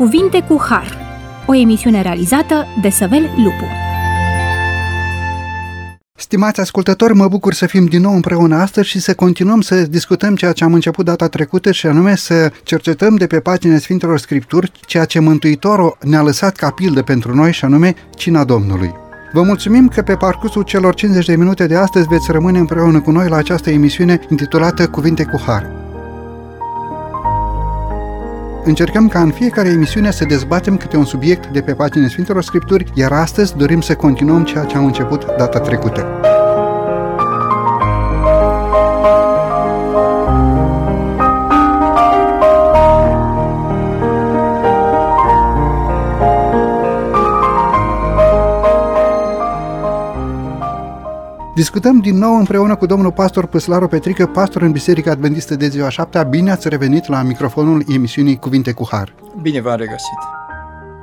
Cuvinte cu Har, o emisiune realizată de Săvel Lupu. Stimați ascultători, mă bucur să fim din nou împreună astăzi și să continuăm să discutăm ceea ce am început data trecută și anume să cercetăm de pe paginile Sfintelor Scripturi ceea ce Mântuitorul ne-a lăsat ca pildă pentru noi și anume cina Domnului. Vă mulțumim că pe parcursul celor 50 de minute de astăzi veți rămâne împreună cu noi la această emisiune intitulată Cuvinte cu Har. Încercăm ca în fiecare emisiune să dezbatem câte un subiect de pe paginile Sfintelor Scripturi, iar astăzi dorim să continuăm ceea ce am început data trecută. Discutăm din nou împreună cu domnul pastor Păslaru Petrică, pastor în Biserica Adventistă de ziua 7 Bine ați revenit la microfonul emisiunii Cuvinte cu Har. Bine v-am regăsit.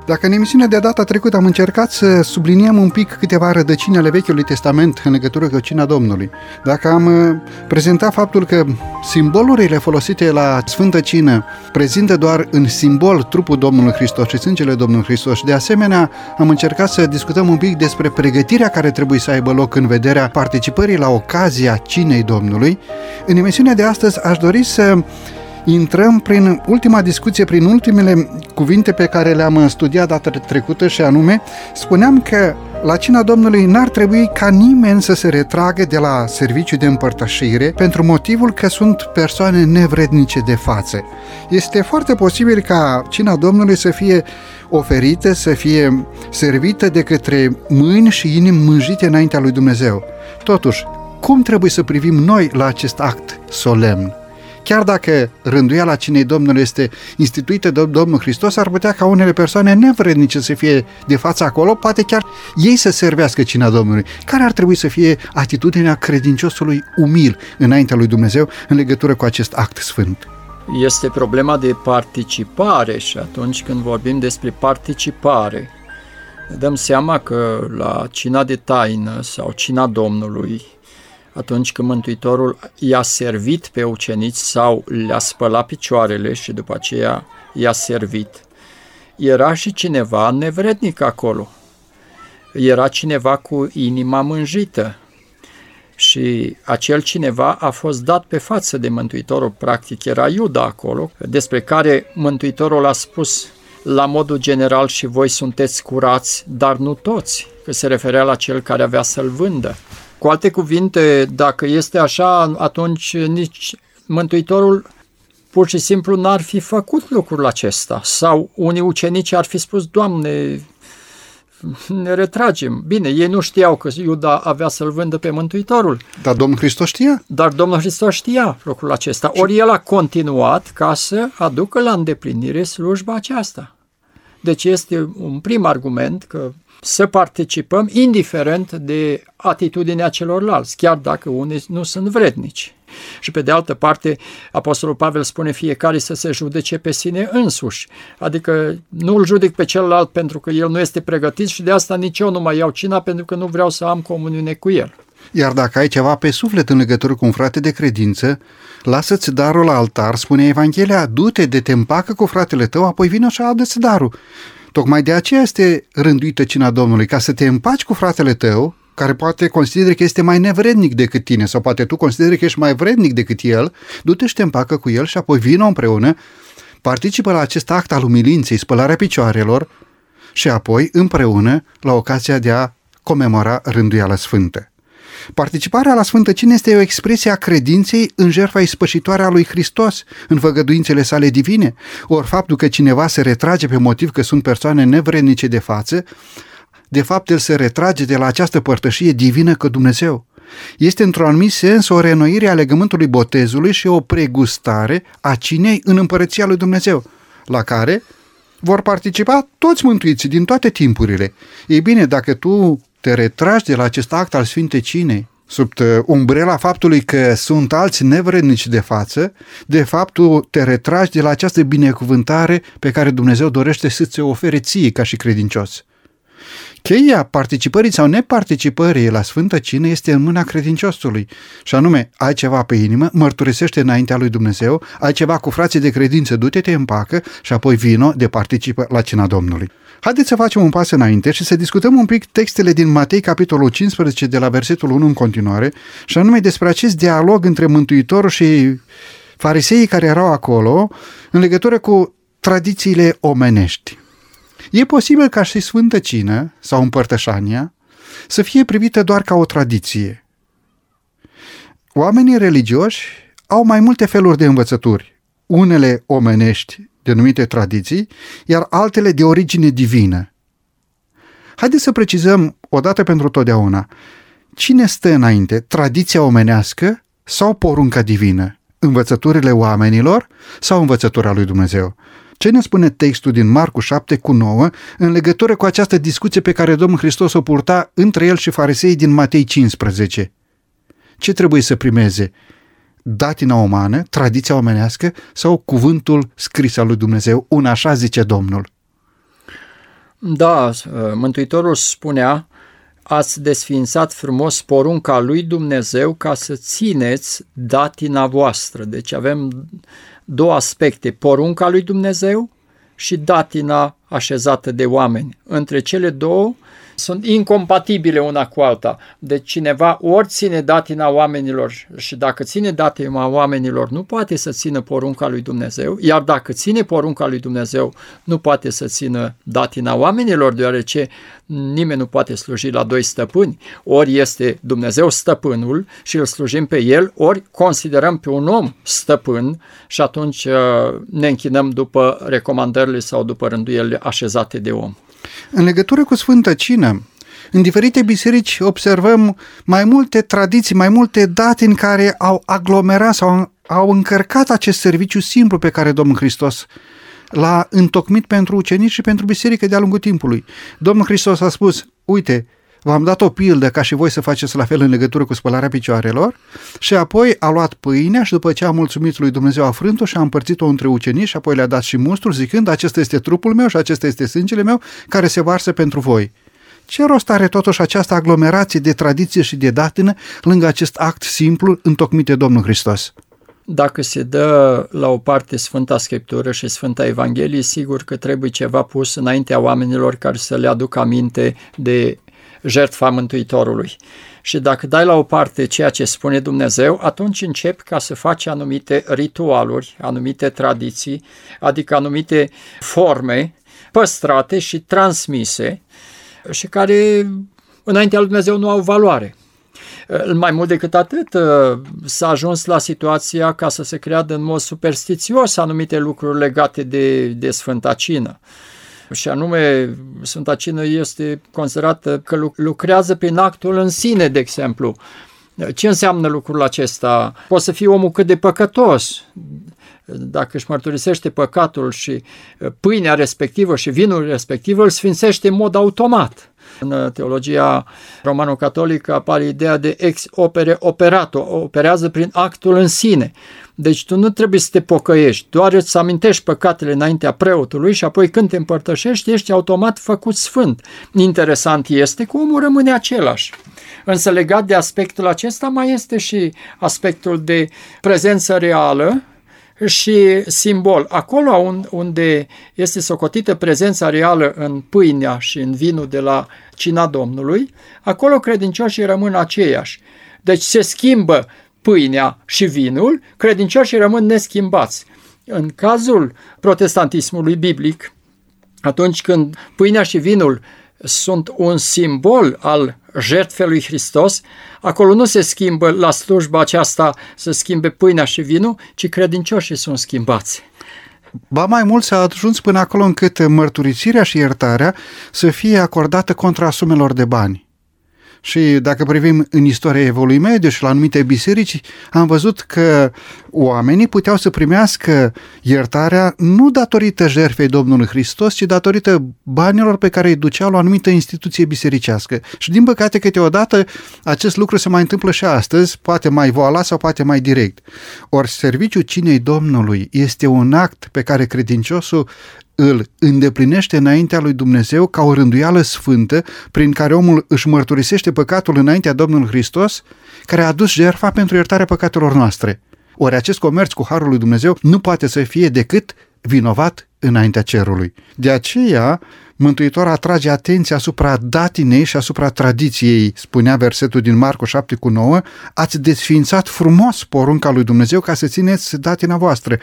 Dacă în emisiunea de data trecută am încercat să subliniem un pic câteva rădăcini ale Vechiului Testament în legătură cu cina Domnului, dacă am uh, prezentat faptul că simbolurile folosite la Sfântă Cină prezintă doar în simbol trupul Domnului Hristos și sângele Domnului Hristos, de asemenea am încercat să discutăm un pic despre pregătirea care trebuie să aibă loc în vederea participării la ocazia cinei Domnului, în emisiunea de astăzi aș dori să intrăm prin ultima discuție, prin ultimele cuvinte pe care le-am studiat data trecută și anume, spuneam că la cina Domnului n-ar trebui ca nimeni să se retragă de la serviciu de împărtășire pentru motivul că sunt persoane nevrednice de față. Este foarte posibil ca cina Domnului să fie oferită, să fie servită de către mâini și inimi mânjite înaintea lui Dumnezeu. Totuși, cum trebuie să privim noi la acest act solemn? Chiar dacă rânduiala cinei Domnului este instituită de Domnul Hristos, ar putea ca unele persoane nevrednice să fie de față acolo, poate chiar ei să servească cina Domnului. Care ar trebui să fie atitudinea credinciosului umil înaintea lui Dumnezeu în legătură cu acest act sfânt? Este problema de participare și atunci când vorbim despre participare, dăm seama că la cina de taină sau cina Domnului atunci când Mântuitorul i-a servit pe ucenici sau le-a spălat picioarele și după aceea i-a servit, era și cineva nevrednic acolo. Era cineva cu inima mânjită. Și acel cineva a fost dat pe față de Mântuitorul, practic era Iuda acolo, despre care Mântuitorul a spus la modul general și voi sunteți curați, dar nu toți, că se referea la cel care avea să-l vândă. Cu alte cuvinte, dacă este așa, atunci nici Mântuitorul pur și simplu n-ar fi făcut lucrul acesta. Sau unii ucenici ar fi spus, Doamne, ne retragem. Bine, ei nu știau că Iuda avea să-l vândă pe Mântuitorul. Dar Domnul Hristos știa. Dar Domnul Hristos știa lucrul acesta. Ori el a continuat ca să aducă la îndeplinire slujba aceasta. Deci este un prim argument că să participăm indiferent de atitudinea celorlalți, chiar dacă unii nu sunt vrednici. Și pe de altă parte, Apostolul Pavel spune fiecare să se judece pe sine însuși, adică nu îl judec pe celălalt pentru că el nu este pregătit și de asta nici eu nu mai iau cina pentru că nu vreau să am comuniune cu el. Iar dacă ai ceva pe suflet în legătură cu un frate de credință, lasă-ți darul la altar, spune Evanghelia, du-te de te împacă cu fratele tău, apoi vină și adă-ți darul. Tocmai de aceea este rânduită cina Domnului, ca să te împaci cu fratele tău, care poate consideră că este mai nevrednic decât tine sau poate tu consideri că ești mai vrednic decât el, du-te și te împacă cu el și apoi vină împreună, participă la acest act al umilinței, spălarea picioarelor și apoi împreună la ocazia de a comemora rânduiala sfântă. Participarea la Sfântă Cină este o expresie a credinței în jertfa ispășitoare a lui Hristos, în făgăduințele sale divine, ori faptul că cineva se retrage pe motiv că sunt persoane nevrednice de față, de fapt el se retrage de la această părtășie divină că Dumnezeu. Este într-un anumit sens o renoire a legământului botezului și o pregustare a cinei în împărăția lui Dumnezeu, la care vor participa toți mântuiții din toate timpurile. Ei bine, dacă tu te retragi de la acest act al Sfintei Cinei, sub umbrela faptului că sunt alți nevrednici de față, de fapt tu te retragi de la această binecuvântare pe care Dumnezeu dorește să ți ofere ție ca și credincios. Cheia participării sau neparticipării la Sfântă Cină este în mâna credinciosului. Și anume, ai ceva pe inimă, mărturisește înaintea lui Dumnezeu, ai ceva cu frații de credință, du-te, în pacă și apoi vino de participă la cina Domnului. Haideți să facem un pas înainte și să discutăm un pic textele din Matei, capitolul 15, de la versetul 1 în continuare, și anume despre acest dialog între Mântuitorul și fariseii care erau acolo în legătură cu tradițiile omenești. E posibil ca și Sfântă Cină sau Împărtășania să fie privită doar ca o tradiție. Oamenii religioși au mai multe feluri de învățături, unele omenești, denumite tradiții, iar altele de origine divină. Haideți să precizăm odată pentru totdeauna cine stă înainte, tradiția omenească sau porunca divină, învățăturile oamenilor sau învățătura lui Dumnezeu. Ce ne spune textul din Marcu 7 cu 9 în legătură cu această discuție pe care Domnul Hristos o purta între el și farisei din Matei 15? Ce trebuie să primeze? Datina umană, tradiția omenească sau cuvântul scris al lui Dumnezeu? Un așa zice Domnul. Da, Mântuitorul spunea, ați desfințat frumos porunca lui Dumnezeu ca să țineți datina voastră. Deci avem două aspecte, porunca lui Dumnezeu și datina așezată de oameni. Între cele două sunt incompatibile una cu alta. Deci cineva ori ține datina oamenilor și dacă ține datina oamenilor nu poate să țină porunca lui Dumnezeu, iar dacă ține porunca lui Dumnezeu nu poate să țină datina oamenilor, deoarece nimeni nu poate sluji la doi stăpâni. Ori este Dumnezeu stăpânul și îl slujim pe el, ori considerăm pe un om stăpân și atunci uh, ne închinăm după recomandările sau după rânduielile așezate de om. În legătură cu Sfântă Cină, în diferite biserici observăm mai multe tradiții, mai multe date în care au aglomerat sau au încărcat acest serviciu simplu pe care Domnul Hristos l-a întocmit pentru ucenici și pentru biserică de-a lungul timpului. Domnul Hristos a spus, uite, v-am dat o pildă ca și voi să faceți la fel în legătură cu spălarea picioarelor și apoi a luat pâinea și după ce a mulțumit lui Dumnezeu a frânt-o și a împărțit-o între ucenici și apoi le-a dat și mustul zicând acesta este trupul meu și acesta este sângele meu care se varsă pentru voi. Ce rost are totuși această aglomerație de tradiție și de datină lângă acest act simplu întocmit de Domnul Hristos? Dacă se dă la o parte Sfânta Scriptură și Sfânta Evanghelie, sigur că trebuie ceva pus înaintea oamenilor care să le aducă aminte de jertfa Mântuitorului. Și dacă dai la o parte ceea ce spune Dumnezeu, atunci începi ca să faci anumite ritualuri, anumite tradiții, adică anumite forme păstrate și transmise și care înaintea lui Dumnezeu nu au valoare. Mai mult decât atât, s-a ajuns la situația ca să se creadă în mod superstițios anumite lucruri legate de, de Sfânta Cină și anume Sfânta Cină este considerată că lucrează prin actul în sine, de exemplu. Ce înseamnă lucrul acesta? Poate să fie omul cât de păcătos, dacă își mărturisește păcatul și pâinea respectivă și vinul respectiv, îl sfințește în mod automat. În teologia romano-catolică apare ideea de ex opere operato, operează prin actul în sine. Deci tu nu trebuie să te pocăiești, doar îți amintești păcatele înaintea preotului și apoi când te împărtășești ești automat făcut sfânt. Interesant este că omul rămâne același. Însă legat de aspectul acesta mai este și aspectul de prezență reală și simbol. Acolo unde este socotită prezența reală în pâinea și în vinul de la cina Domnului, acolo credincioșii rămân aceiași. Deci se schimbă pâinea și vinul, credincioșii rămân neschimbați. În cazul protestantismului biblic, atunci când pâinea și vinul sunt un simbol al jertfei lui Hristos, acolo nu se schimbă la slujba aceasta să schimbe pâinea și vinul, ci credincioșii sunt schimbați. Ba mai mult s-a ajuns până acolo încât mărturisirea și iertarea să fie acordată contra sumelor de bani. Și dacă privim în istoria evolui mediu și la anumite biserici, am văzut că oamenii puteau să primească iertarea nu datorită jertfei Domnului Hristos, ci datorită banilor pe care îi duceau la o anumită instituție bisericească. Și din păcate câteodată acest lucru se mai întâmplă și astăzi, poate mai voalat sau poate mai direct. Ori serviciul cinei Domnului este un act pe care credinciosul îl îndeplinește înaintea lui Dumnezeu ca o rânduială sfântă prin care omul își mărturisește păcatul înaintea Domnului Hristos, care a adus jertfa pentru iertarea păcatelor noastre. Ori acest comerț cu Harul lui Dumnezeu nu poate să fie decât vinovat înaintea cerului. De aceea, Mântuitor atrage atenția asupra datinei și asupra tradiției, spunea versetul din Marcu 7 cu 9, ați desfințat frumos porunca lui Dumnezeu ca să țineți datina voastră.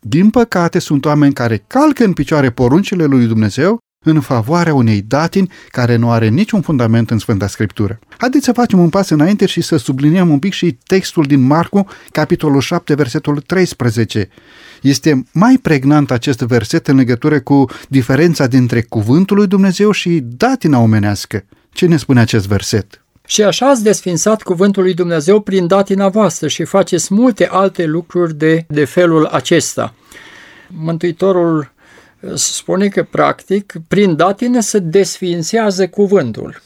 Din păcate, sunt oameni care calcă în picioare poruncile lui Dumnezeu în favoarea unei datini care nu are niciun fundament în Sfânta Scriptură. Haideți să facem un pas înainte și să subliniem un pic și textul din Marcu, capitolul 7, versetul 13. Este mai pregnant acest verset în legătură cu diferența dintre cuvântul lui Dumnezeu și datina omenească. Ce ne spune acest verset? Și așa ați desfințat cuvântul lui Dumnezeu prin datina voastră și faceți multe alte lucruri de, de felul acesta. Mântuitorul spune că, practic, prin datine se desfințează cuvântul.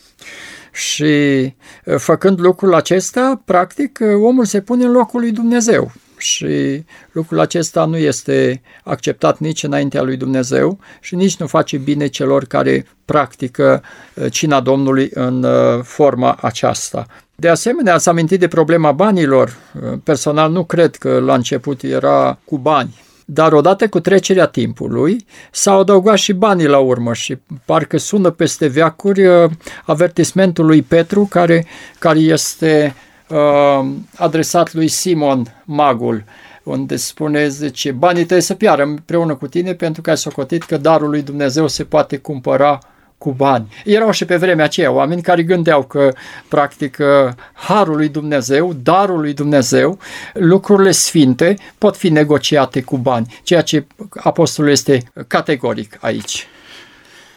Și făcând lucrul acesta, practic, omul se pune în locul lui Dumnezeu. Și lucrul acesta nu este acceptat nici înaintea lui Dumnezeu și nici nu face bine celor care practică cina Domnului în forma aceasta. De asemenea, ați amintit de problema banilor. Personal nu cred că la început era cu bani dar odată cu trecerea timpului s-au adăugat și banii la urmă și parcă sună peste veacuri uh, avertismentul lui Petru care, care este uh, adresat lui Simon Magul unde spune, zice, banii trebuie să piară împreună cu tine pentru că ai socotit că darul lui Dumnezeu se poate cumpăra cu bani. Erau și pe vremea aceea oameni care gândeau că, practic, harul lui Dumnezeu, darul lui Dumnezeu, lucrurile sfinte pot fi negociate cu bani, ceea ce apostolul este categoric aici.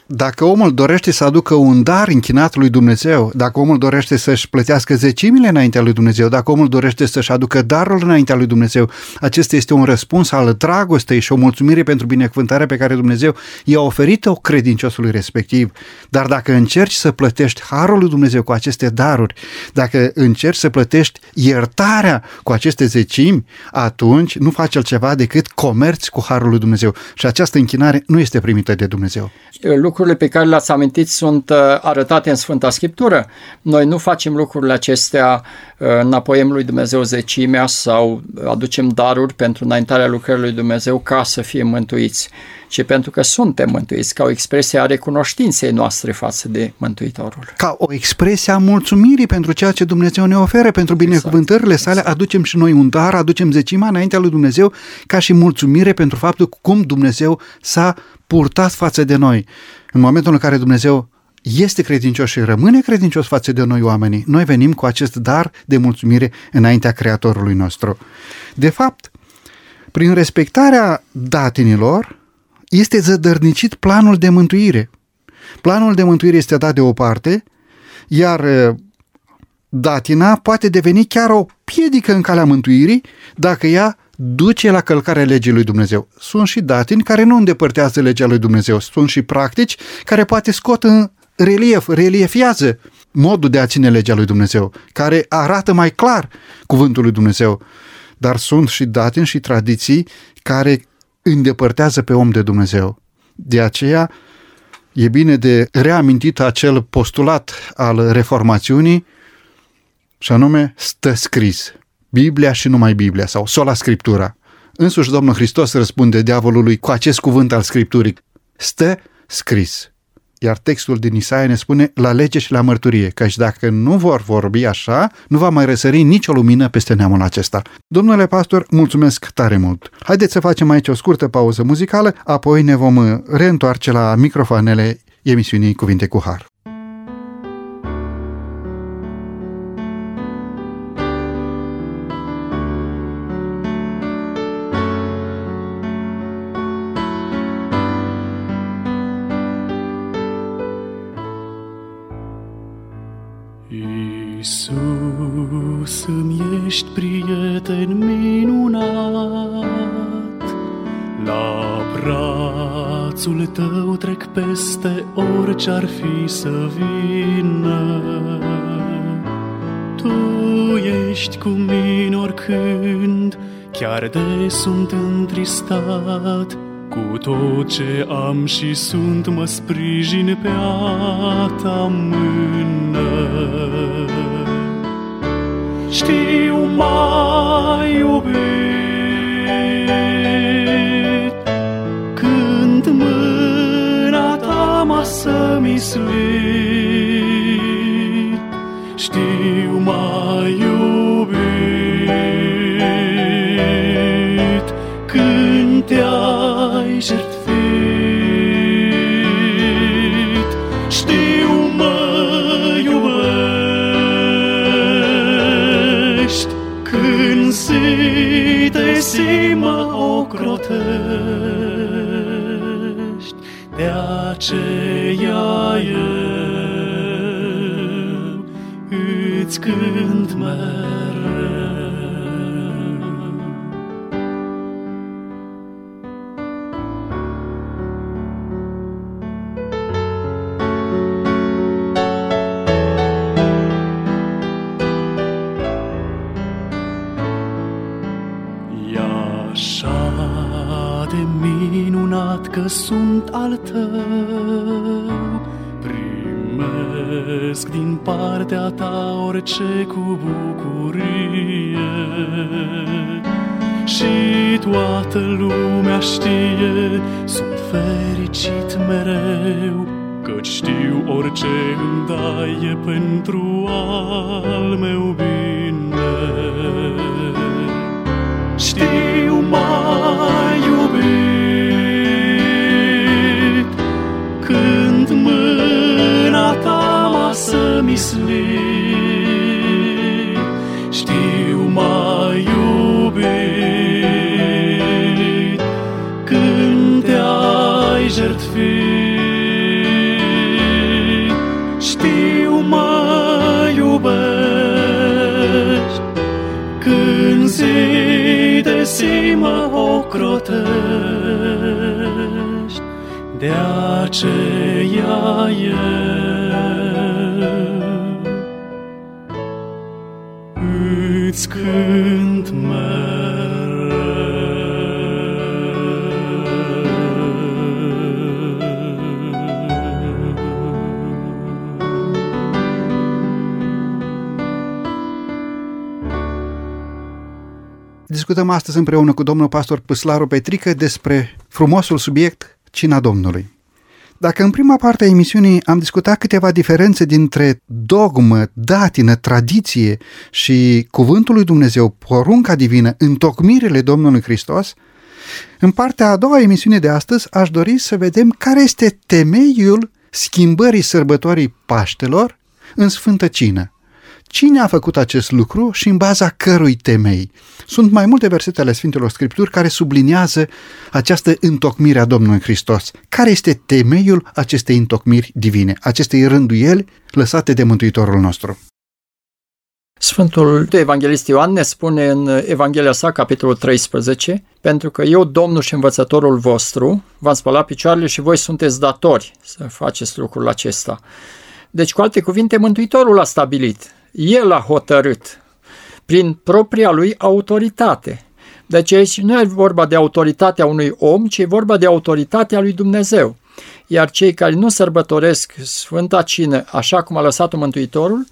Dacă omul dorește să aducă un dar închinat lui Dumnezeu, dacă omul dorește să-și plătească zecimile înaintea lui Dumnezeu, dacă omul dorește să-și aducă darul înaintea lui Dumnezeu, acesta este un răspuns al dragostei și o mulțumire pentru binecuvântarea pe care Dumnezeu i-a oferit-o credinciosului respectiv. Dar dacă încerci să plătești harul lui Dumnezeu cu aceste daruri, dacă încerci să plătești iertarea cu aceste zecimi, atunci nu faci altceva decât comerți cu harul lui Dumnezeu. Și această închinare nu este primită de Dumnezeu lucrurile pe care le-ați amintit sunt uh, arătate în Sfânta Scriptură. Noi nu facem lucrurile acestea uh, înapoiem lui Dumnezeu zecimea sau aducem daruri pentru înaintarea lucrării lui Dumnezeu ca să fie mântuiți, ci pentru că suntem mântuiți, ca o expresie a recunoștinței noastre față de Mântuitorul. Ca o expresie a mulțumirii pentru ceea ce Dumnezeu ne oferă, pentru exact. binecuvântările exact, sale, exact. aducem și noi un dar, aducem zecima înaintea lui Dumnezeu ca și mulțumire pentru faptul cum Dumnezeu s-a purtat față de noi. În momentul în care Dumnezeu este credincios și rămâne credincios față de noi oamenii, noi venim cu acest dar de mulțumire înaintea Creatorului nostru. De fapt, prin respectarea datinilor, este zădărnicit planul de mântuire. Planul de mântuire este dat deoparte, iar datina poate deveni chiar o piedică în calea mântuirii dacă ea duce la călcarea legii lui Dumnezeu. Sunt și datini care nu îndepărtează legea lui Dumnezeu, sunt și practici care poate scot în relief, reliefiază modul de a ține legea lui Dumnezeu, care arată mai clar cuvântul lui Dumnezeu. Dar sunt și datini și tradiții care îndepărtează pe om de Dumnezeu. De aceea e bine de reamintit acel postulat al reformațiunii și anume stă scris. Biblia și numai Biblia sau sola Scriptura. Însuși Domnul Hristos răspunde diavolului cu acest cuvânt al Scripturii. Stă scris. Iar textul din Isaia ne spune la lege și la mărturie, căci dacă nu vor vorbi așa, nu va mai răsări nicio lumină peste neamul acesta. Domnule pastor, mulțumesc tare mult. Haideți să facem aici o scurtă pauză muzicală, apoi ne vom reîntoarce la microfoanele emisiunii Cuvinte cu Har. Ești prieten minunat. La brațul tău trec peste orice ar fi să vină. Tu ești cu mine oricând Chiar de sunt întristat. Cu tot ce am și sunt mă sprijin pe a ta mână. Știu mai iubit când mâna ta m-a sămislit. Zi de zi mă ocrotești. De aceea eu îți cânt mereu. De minunat că sunt al tău. Primesc din partea ta orice cu bucurie. Și toată lumea știe, sunt fericit mereu Căci știu orice îmi dai e pentru al meu bine. Știu sămislit Știu mai iubit Când te-ai jertfit. Știu mai iubești când zi de zi mă ocrotești, de aceea eu cânt mereu. Discutăm astăzi împreună cu domnul pastor Păslaru Petrică despre frumosul subiect Cina Domnului. Dacă în prima parte a emisiunii am discutat câteva diferențe dintre dogmă, datină, tradiție și cuvântul lui Dumnezeu, porunca divină, întocmirile Domnului Hristos, în partea a doua emisiune de astăzi aș dori să vedem care este temeiul schimbării sărbătorii Paștelor în Sfântă Cină. Cine a făcut acest lucru și în baza cărui temei? Sunt mai multe versete ale Sfintelor Scripturi care subliniază această întocmire a Domnului Hristos. Care este temeiul acestei întocmiri divine, acestei rânduieli lăsate de Mântuitorul nostru? Sfântul Evanghelist Ioan ne spune în Evanghelia sa, capitolul 13, pentru că eu, Domnul și învățătorul vostru, v-am spălat picioarele și voi sunteți datori să faceți lucrul acesta. Deci, cu alte cuvinte, Mântuitorul a stabilit, El a hotărât, prin propria lui autoritate. Deci aici nu e vorba de autoritatea unui om, ci e vorba de autoritatea lui Dumnezeu. Iar cei care nu sărbătoresc Sfânta Cină așa cum a lăsat-o Mântuitorul,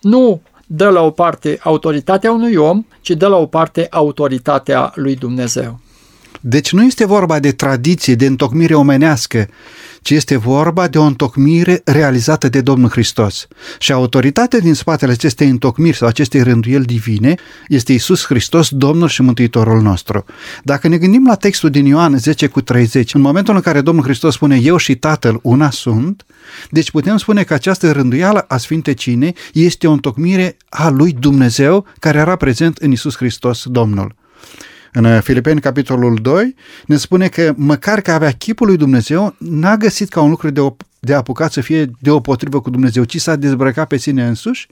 nu dă la o parte autoritatea unui om, ci dă la o parte autoritatea lui Dumnezeu. Deci nu este vorba de tradiție, de întocmire omenească, ci este vorba de o întocmire realizată de Domnul Hristos. Și autoritatea din spatele acestei întocmiri sau acestei rânduieli divine este Isus Hristos, Domnul și Mântuitorul nostru. Dacă ne gândim la textul din Ioan 10 cu 30, în momentul în care Domnul Hristos spune eu și Tatăl una sunt, deci putem spune că această rânduială a Sfinte Cine este o întocmire a lui Dumnezeu care era prezent în Isus Hristos, Domnul. În Filipeni, capitolul 2, ne spune că măcar că avea chipul lui Dumnezeu, n-a găsit ca un lucru de, o, de apucat să fie deopotrivă cu Dumnezeu, ci s-a dezbrăcat pe sine însuși,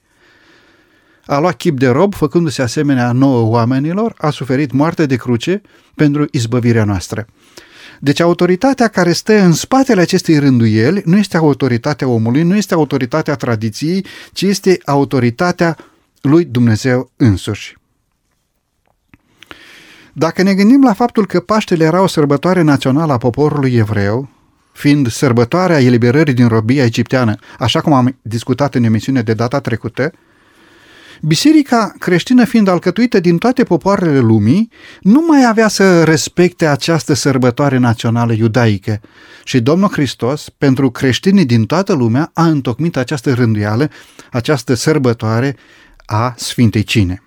a luat chip de rob, făcându-se asemenea nouă oamenilor, a suferit moarte de cruce pentru izbăvirea noastră. Deci autoritatea care stă în spatele acestei rânduieli nu este autoritatea omului, nu este autoritatea tradiției, ci este autoritatea lui Dumnezeu însuși. Dacă ne gândim la faptul că Paștele era o sărbătoare națională a poporului evreu, fiind sărbătoarea eliberării din robia egipteană, așa cum am discutat în emisiune de data trecută, Biserica creștină fiind alcătuită din toate popoarele lumii, nu mai avea să respecte această sărbătoare națională iudaică. Și Domnul Hristos, pentru creștinii din toată lumea, a întocmit această rânduială, această sărbătoare a Sfintei Cine.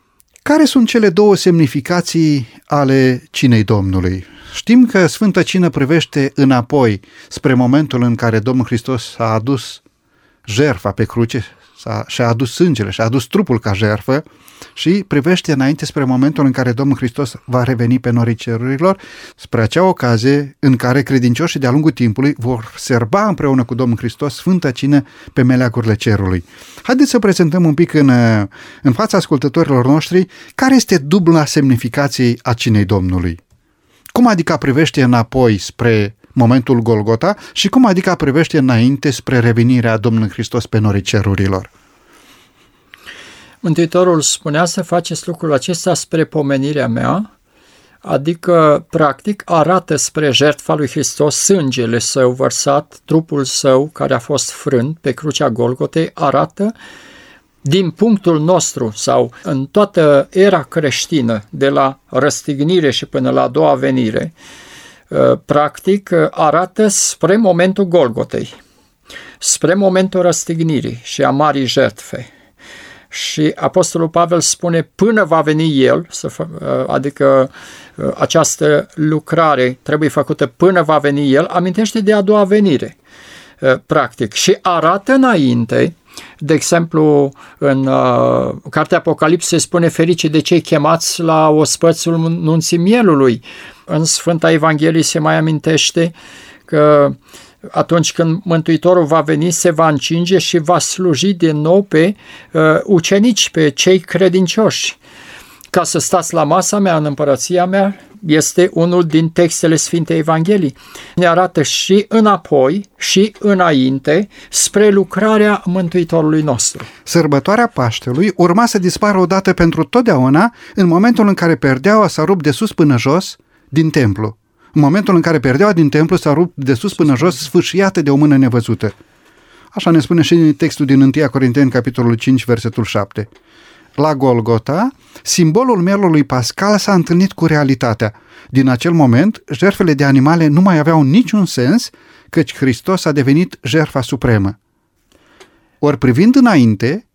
Care sunt cele două semnificații ale cinei Domnului? Știm că Sfânta Cină privește înapoi spre momentul în care Domnul Hristos a adus jerfa pe cruce, s-a, și-a adus sângele, și-a adus trupul ca jerfă și privește înainte spre momentul în care Domnul Hristos va reveni pe norii cerurilor, spre acea ocazie în care credincioșii de-a lungul timpului vor serba împreună cu Domnul Hristos Sfânta Cină pe meleagurile cerului. Haideți să prezentăm un pic în, în fața ascultătorilor noștri care este dubla semnificației a Cinei Domnului. Cum adică privește înapoi spre momentul Golgota și cum adică privește înainte spre revenirea Domnului Hristos pe norii cerurilor. Mântuitorul spunea să faceți lucrul acesta spre pomenirea mea, adică, practic, arată spre jertfa lui Hristos sângele său vărsat, trupul său care a fost frânt pe crucea Golgotei, arată din punctul nostru sau în toată era creștină, de la răstignire și până la a doua venire, Uh, practic uh, arată spre momentul Golgotei, spre momentul răstignirii și a marii jertfe. Și Apostolul Pavel spune până va veni El, uh, adică această lucrare trebuie făcută până va veni El, amintește de a doua venire, practic, și arată înainte de exemplu, în uh, Cartea Apocalipse spune ferice de cei chemați la ospățul nunții mielului. În Sfânta Evanghelie se mai amintește că atunci când Mântuitorul va veni, se va încinge și va sluji din nou pe uh, ucenici, pe cei credincioși. Ca să stați la masa mea, în împărăția mea, este unul din textele Sfintei Evanghelii. Ne arată și înapoi și înainte spre lucrarea Mântuitorului nostru. Sărbătoarea Paștelui urma să dispară odată pentru totdeauna în momentul în care perdeaua s-a rupt de sus până jos din templu. În momentul în care perdeaua din templu s-a rupt de sus până jos, sfârșiată de o mână nevăzută. Așa ne spune și în textul din 1 Corinteni, capitolul 5, versetul 7 la Golgota, simbolul mielului pascal s-a întâlnit cu realitatea. Din acel moment, jertfele de animale nu mai aveau niciun sens, căci Hristos a devenit jertfa supremă. Ori privind înainte,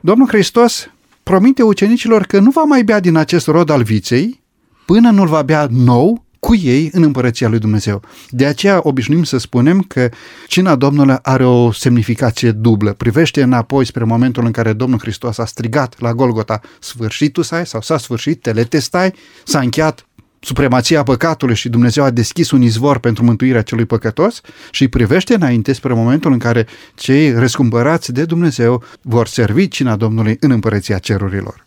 Domnul Hristos promite ucenicilor că nu va mai bea din acest rod al viței până nu-l va bea nou cu ei în împărăția lui Dumnezeu. De aceea obișnuim să spunem că cina Domnului are o semnificație dublă. Privește înapoi spre momentul în care Domnul Hristos a strigat la Golgota sfârșitul sai sau s-a sfârșit, teletestai, s-a încheiat supremația păcatului și Dumnezeu a deschis un izvor pentru mântuirea celui păcătos și privește înainte spre momentul în care cei răscumpărați de Dumnezeu vor servi cina Domnului în împărăția cerurilor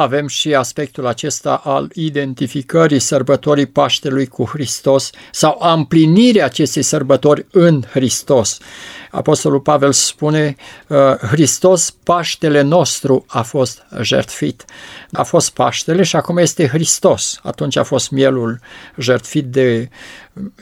avem și aspectul acesta al identificării sărbătorii Paștelui cu Hristos sau a împlinirii acestei sărbători în Hristos. Apostolul Pavel spune, uh, Hristos, Paștele nostru, a fost jertfit. A fost Paștele și acum este Hristos. Atunci a fost mielul jertfit de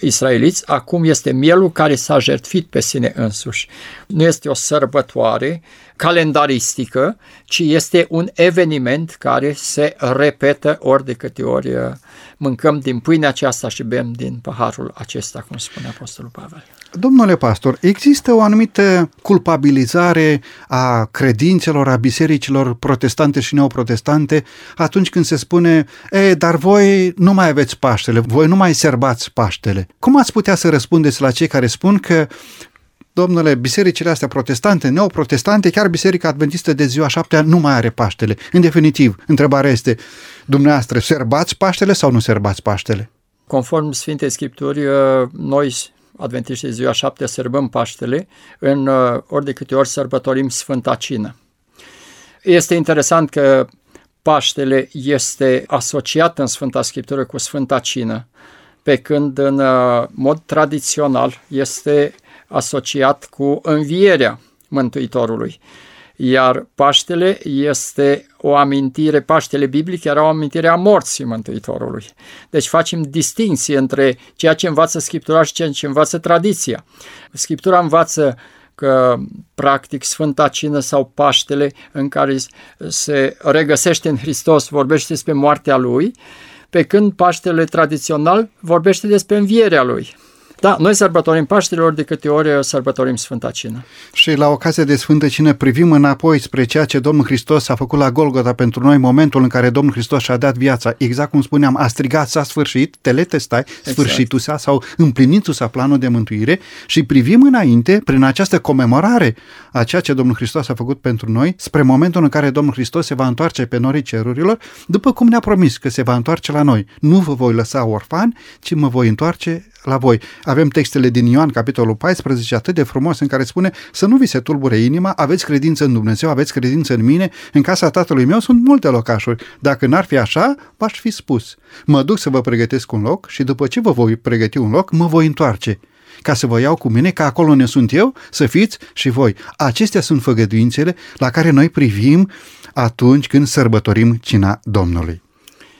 israeliți, acum este mielul care s-a jertfit pe sine însuși. Nu este o sărbătoare calendaristică, ci este un eveniment care se repetă ori de câte ori uh, mâncăm din pâinea aceasta și bem din paharul acesta, cum spune Apostolul Pavel. Domnule pastor, există o anumită culpabilizare a credințelor, a bisericilor protestante și neoprotestante atunci când se spune, e, dar voi nu mai aveți Paștele, voi nu mai serbați Paștele. Cum ați putea să răspundeți la cei care spun că domnule, bisericile astea protestante, neoprotestante, chiar Biserica Adventistă de ziua șaptea nu mai are Paștele. În definitiv, întrebarea este, dumneavoastră, serbați Paștele sau nu serbați Paștele? Conform Sfintei Scripturi, noi adventiștii ziua șapte sărbăm Paștele, în uh, ori de câte ori sărbătorim Sfânta Cină. Este interesant că Paștele este asociat în Sfânta Scriptură cu Sfânta Cină, pe când în uh, mod tradițional este asociat cu învierea Mântuitorului. Iar Paștele este o amintire, Paștele biblic era o amintire a morții Mântuitorului. Deci facem distinție între ceea ce învață Scriptura și ceea ce învață tradiția. Scriptura învață că practic Sfânta Cină sau Paștele în care se regăsește în Hristos vorbește despre moartea Lui, pe când Paștele tradițional vorbește despre învierea Lui. Da, noi sărbătorim Paștele ori de câte ori sărbătorim Sfânta Cină. Și la ocazia de Sfântă Cină privim înapoi spre ceea ce Domnul Hristos a făcut la Golgota pentru noi, momentul în care Domnul Hristos și-a dat viața. Exact cum spuneam, a strigat, s-a sfârșit, teletestai, exact. sfârșitul sa sau împlinitul sa planul de mântuire și privim înainte, prin această comemorare a ceea ce Domnul Hristos a făcut pentru noi, spre momentul în care Domnul Hristos se va întoarce pe norii cerurilor, după cum ne-a promis că se va întoarce la noi. Nu vă voi lăsa orfani, ci mă voi întoarce la voi. Avem textele din Ioan, capitolul 14, atât de frumos, în care spune să nu vi se tulbure inima, aveți credință în Dumnezeu, aveți credință în mine, în casa tatălui meu sunt multe locașuri. Dacă n-ar fi așa, v-aș fi spus. Mă duc să vă pregătesc un loc și după ce vă voi pregăti un loc, mă voi întoarce ca să vă iau cu mine, că acolo ne sunt eu, să fiți și voi. Acestea sunt făgăduințele la care noi privim atunci când sărbătorim cina Domnului.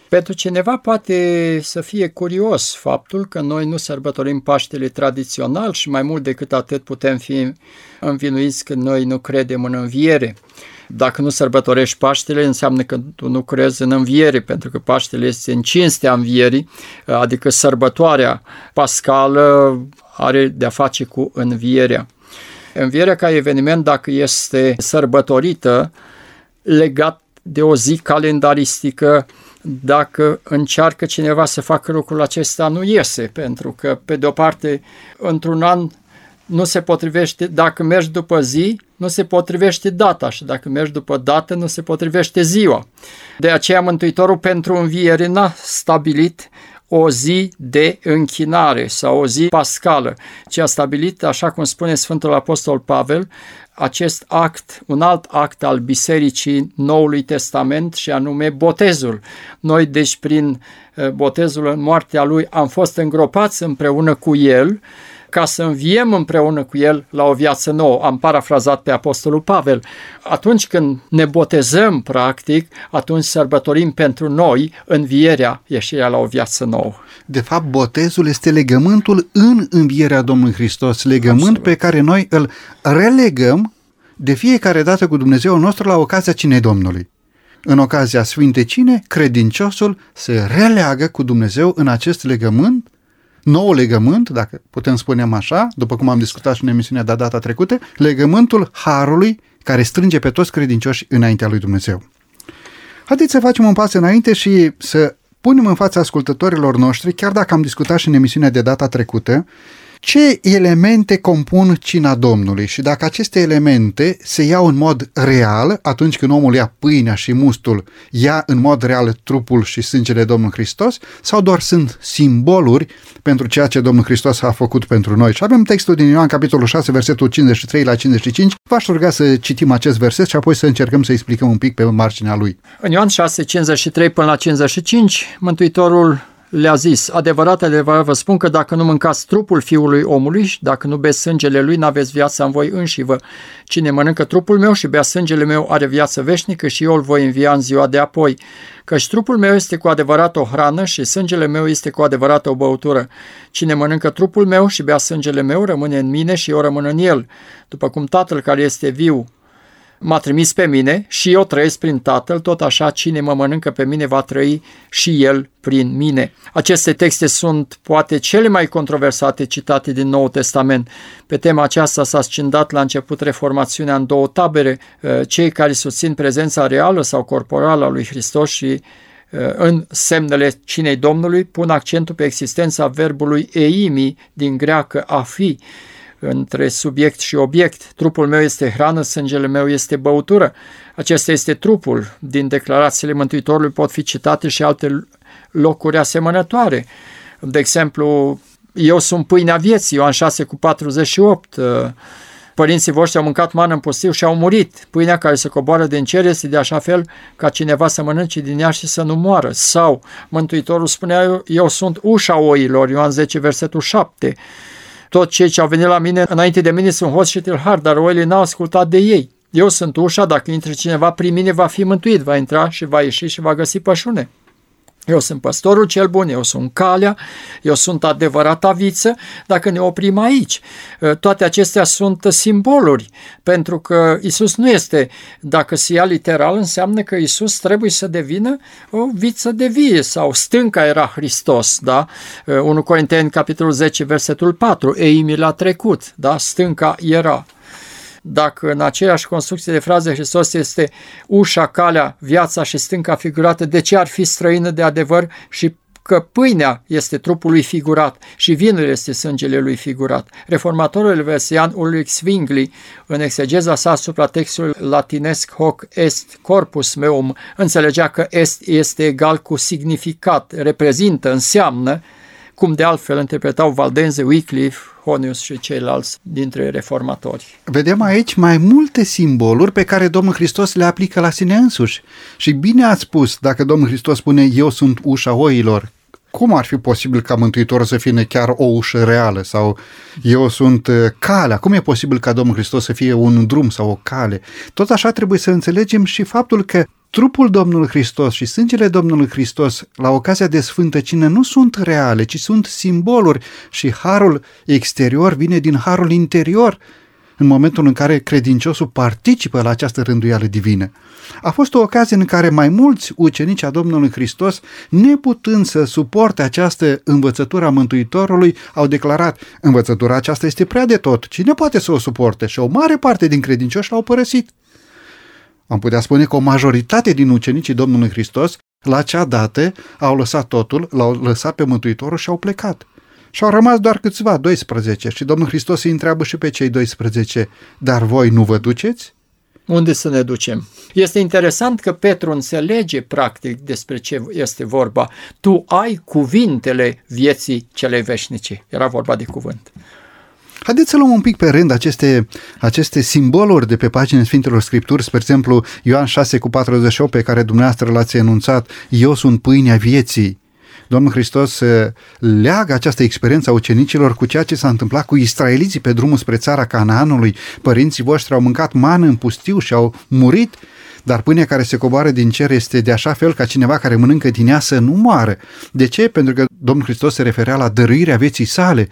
Pentru cineva poate să fie curios faptul că noi nu sărbătorim Paștele tradițional și mai mult decât atât putem fi învinuiți că noi nu credem în înviere. Dacă nu sărbătorești Paștele, înseamnă că tu nu crezi în înviere, pentru că Paștele este în cinstea învierii, adică sărbătoarea pascală are de-a face cu învierea. Învierea ca eveniment, dacă este sărbătorită, legat de o zi calendaristică, dacă încearcă cineva să facă lucrul acesta, nu iese, pentru că, pe de-o parte, într-un an nu se potrivește, dacă mergi după zi, nu se potrivește data și dacă mergi după dată, nu se potrivește ziua. De aceea Mântuitorul pentru înviere n-a stabilit o zi de închinare sau o zi pascală, ci a stabilit, așa cum spune Sfântul Apostol Pavel, acest act, un alt act al Bisericii Noului Testament și anume botezul. Noi, deci, prin eh, botezul în moartea lui, am fost îngropați împreună cu el ca să înviem împreună cu El la o viață nouă. Am parafrazat pe Apostolul Pavel. Atunci când ne botezăm, practic, atunci sărbătorim pentru noi învierea, ieșirea la o viață nouă. De fapt, botezul este legământul în învierea Domnului Hristos, legământ Absolut. pe care noi îl relegăm de fiecare dată cu Dumnezeu nostru la ocazia cinei Domnului. În ocazia Sfinte Cine, credinciosul se releagă cu Dumnezeu în acest legământ nou legământ, dacă putem spune așa, după cum am discutat și în emisiunea de data trecută, legământul Harului care strânge pe toți credincioși înaintea lui Dumnezeu. Haideți să facem un pas înainte și să punem în fața ascultătorilor noștri, chiar dacă am discutat și în emisiunea de data trecută, ce elemente compun cina Domnului și dacă aceste elemente se iau în mod real, atunci când omul ia pâinea și mustul, ia în mod real trupul și sângele Domnului Hristos, sau doar sunt simboluri pentru ceea ce Domnul Hristos a făcut pentru noi. Și avem textul din Ioan, capitolul 6, versetul 53 la 55. V-aș ruga să citim acest verset și apoi să încercăm să explicăm un pic pe marginea lui. În Ioan 6, 53 până la 55, Mântuitorul le-a zis, adevărat, adevărat vă spun că dacă nu mâncați trupul fiului omului și dacă nu beți sângele lui, n-aveți viața în voi înși vă. Cine mănâncă trupul meu și bea sângele meu are viață veșnică și eu îl voi învia în ziua de apoi. Căci trupul meu este cu adevărat o hrană și sângele meu este cu adevărat o băutură. Cine mănâncă trupul meu și bea sângele meu rămâne în mine și eu rămân în el. După cum Tatăl care este viu m-a trimis pe mine și eu trăiesc prin Tatăl, tot așa cine mă mănâncă pe mine va trăi și el prin mine. Aceste texte sunt poate cele mai controversate citate din Noul Testament. Pe tema aceasta s-a scindat la început reformațiunea în două tabere, uh, cei care susțin prezența reală sau corporală a lui Hristos și uh, în semnele cinei Domnului pun accentul pe existența verbului eimi din greacă a fi, între subiect și obiect. Trupul meu este hrană, sângele meu este băutură. Acesta este trupul. Din declarațiile Mântuitorului pot fi citate și alte locuri asemănătoare. De exemplu, eu sunt pâinea vieții, Ioan 6 cu 48, Părinții voștri au mâncat mană în pustiu și au murit. Pâinea care se coboară din cer este de așa fel ca cineva să mănânce din ea și să nu moară. Sau Mântuitorul spunea, eu sunt ușa oilor, Ioan 10, versetul 7. Tot cei ce au venit la mine înainte de mine sunt hoți și tâlhari, dar oile n-au ascultat de ei. Eu sunt ușa, dacă intre cineva prin mine va fi mântuit, va intra și va ieși și va găsi pășune. Eu sunt păstorul cel bun, eu sunt calea, eu sunt adevărata viță, dacă ne oprim aici. Ă, toate acestea sunt simboluri, pentru că Isus nu este, dacă se ia literal, înseamnă că Isus trebuie să devină o viță de vie sau stânca era Hristos, da? 1 ă, Corinteni, capitolul 10, versetul 4, Eimi l-a trecut, da? Stânca era dacă în aceeași construcție de fraze Hristos este ușa, calea, viața și stânca figurată, de ce ar fi străină de adevăr și că pâinea este trupul lui figurat și vinul este sângele lui figurat. Reformatorul elvesian Ulrich Zwingli, în exegeza sa asupra textului latinesc hoc est corpus meum, înțelegea că est este egal cu significat, reprezintă, înseamnă, cum de altfel interpretau Valdense, Wycliffe, Honius și ceilalți dintre reformatori. Vedem aici mai multe simboluri pe care Domnul Hristos le aplică la sine însuși. Și bine ați spus, dacă Domnul Hristos spune eu sunt ușa oilor, cum ar fi posibil ca Mântuitorul să fie chiar o ușă reală sau eu sunt uh, calea? Cum e posibil ca Domnul Hristos să fie un drum sau o cale? Tot așa trebuie să înțelegem și faptul că trupul Domnului Hristos și sângele Domnului Hristos la ocazia de Sfântă Cină nu sunt reale, ci sunt simboluri și harul exterior vine din harul interior în momentul în care credinciosul participă la această rânduială divină. A fost o ocazie în care mai mulți ucenici a Domnului Hristos, neputând să suporte această învățătură a Mântuitorului, au declarat, învățătura aceasta este prea de tot, cine poate să o suporte? Și o mare parte din credincioși l-au părăsit. Am putea spune că o majoritate din ucenicii Domnului Hristos, la acea dată, au lăsat totul, l-au lăsat pe Mântuitorul și au plecat. Și au rămas doar câțiva, 12. Și Domnul Hristos îi întreabă și pe cei 12, dar voi nu vă duceți? Unde să ne ducem? Este interesant că Petru înțelege practic despre ce este vorba. Tu ai cuvintele vieții cele veșnice. Era vorba de cuvânt. Haideți să luăm un pic pe rând aceste, aceste simboluri de pe paginile Sfintelor Scripturi, spre exemplu Ioan 6 cu 48 pe care dumneavoastră l-ați enunțat, eu sunt pâinea vieții. Domnul Hristos leagă această experiență a ucenicilor cu ceea ce s-a întâmplat cu israeliții pe drumul spre țara Canaanului. Părinții voștri au mâncat mană în pustiu și au murit, dar pâinea care se coboară din cer este de așa fel ca cineva care mănâncă din ea să nu moară. De ce? Pentru că Domnul Hristos se referea la dăruirea vieții sale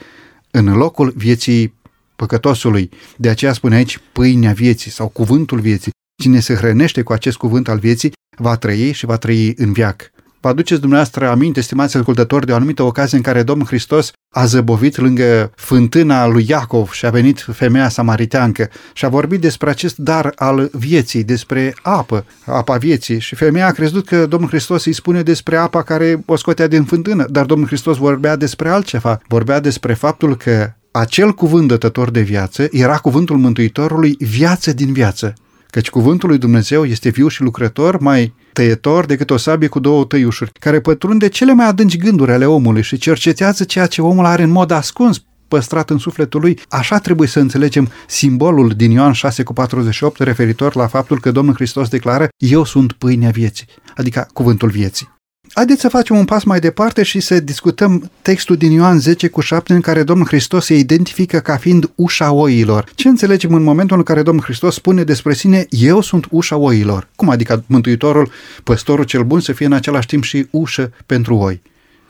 în locul vieții păcătosului. De aceea spune aici pâinea vieții sau cuvântul vieții. Cine se hrănește cu acest cuvânt al vieții va trăi și va trăi în viac. Vă aduceți dumneavoastră aminte, stimați ascultători, de o anumită ocazie în care Domnul Hristos a zăbovit lângă fântâna lui Iacov și a venit femeia samariteancă și a vorbit despre acest dar al vieții, despre apă, apa vieții. Și femeia a crezut că Domnul Hristos îi spune despre apa care o scotea din fântână, dar Domnul Hristos vorbea despre altceva, vorbea despre faptul că acel cuvânt dătător de viață era cuvântul Mântuitorului viață din viață căci cuvântul lui Dumnezeu este viu și lucrător, mai tăietor decât o sabie cu două tăiușuri, care pătrunde cele mai adânci gânduri ale omului și cercetează ceea ce omul are în mod ascuns păstrat în sufletul lui. Așa trebuie să înțelegem simbolul din Ioan 6 cu 48 referitor la faptul că Domnul Hristos declară Eu sunt pâinea vieții, adică cuvântul vieții. Haideți să facem un pas mai departe și să discutăm textul din Ioan 10 cu 7 în care Domnul Hristos se identifică ca fiind ușa oilor. Ce înțelegem în momentul în care Domnul Hristos spune despre sine, eu sunt ușa oilor? Cum adică Mântuitorul, păstorul cel bun, să fie în același timp și ușă pentru oi?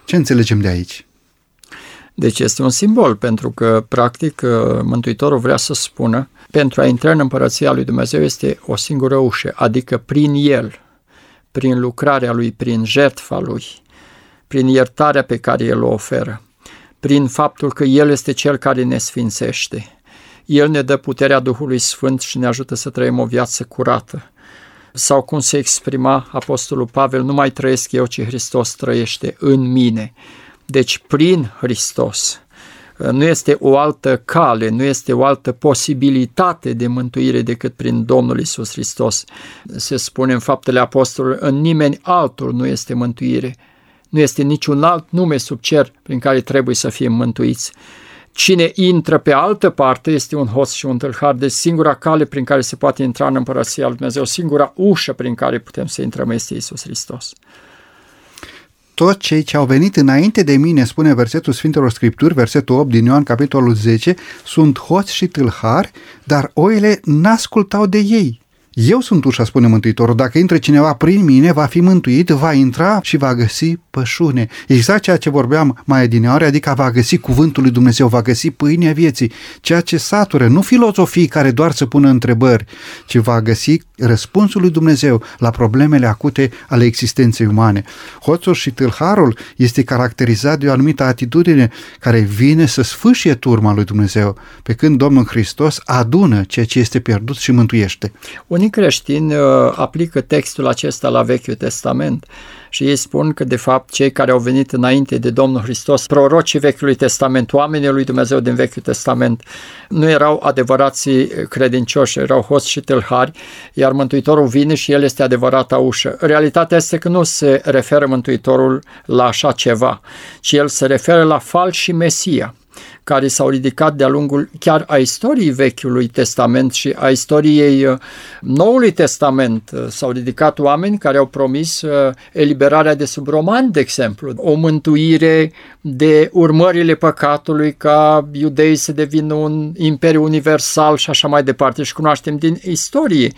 Ce înțelegem de aici? Deci este un simbol, pentru că, practic, Mântuitorul vrea să spună, pentru a intra în împărăția lui Dumnezeu este o singură ușă, adică prin El, prin lucrarea Lui, prin jertfa Lui, prin iertarea pe care El o oferă, prin faptul că El este Cel care ne sfințește. El ne dă puterea Duhului Sfânt și ne ajută să trăim o viață curată. Sau cum se exprima Apostolul Pavel, nu mai trăiesc eu, ci Hristos trăiește în mine. Deci prin Hristos, nu este o altă cale, nu este o altă posibilitate de mântuire decât prin Domnul Isus Hristos. Se spune în faptele apostolilor, în nimeni altul nu este mântuire. Nu este niciun alt nume sub cer prin care trebuie să fim mântuiți. Cine intră pe altă parte este un host și un tâlhar, de deci singura cale prin care se poate intra în Împărăția Lui Dumnezeu, singura ușă prin care putem să intrăm este Isus Hristos toți cei ce au venit înainte de mine, spune versetul Sfintelor Scripturi, versetul 8 din Ioan, capitolul 10, sunt hoți și tâlhari, dar oile n-ascultau de ei. Eu sunt ușa, spune Mântuitorul, dacă intră cineva prin mine, va fi mântuit, va intra și va găsi pășune. Exact ceea ce vorbeam mai adineori, adică va găsi cuvântul lui Dumnezeu, va găsi pâinea vieții, ceea ce satură, nu filozofii care doar să pună întrebări, ci va găsi răspunsul lui Dumnezeu la problemele acute ale existenței umane. Hoțul și tâlharul este caracterizat de o anumită atitudine care vine să sfâșie turma lui Dumnezeu, pe când Domnul Hristos adună ceea ce este pierdut și mântuiește. Unii creștini uh, aplică textul acesta la Vechiul Testament și ei spun că, de fapt, cei care au venit înainte de Domnul Hristos, prorocii Vechiului Testament, oamenii lui Dumnezeu din Vechiul Testament, nu erau adevărații credincioși, erau hoți și tâlhari, iar Mântuitorul vine și El este adevărata ușă. Realitatea este că nu se referă Mântuitorul la așa ceva, ci El se referă la falși Mesia care s-au ridicat de-a lungul chiar a istoriei Vechiului Testament și a istoriei uh, Noului Testament. Uh, s-au ridicat oameni care au promis uh, eliberarea de sub romani, de exemplu, o mântuire de urmările păcatului ca iudeii să devină un imperiu universal și așa mai departe. Și cunoaștem din istorie,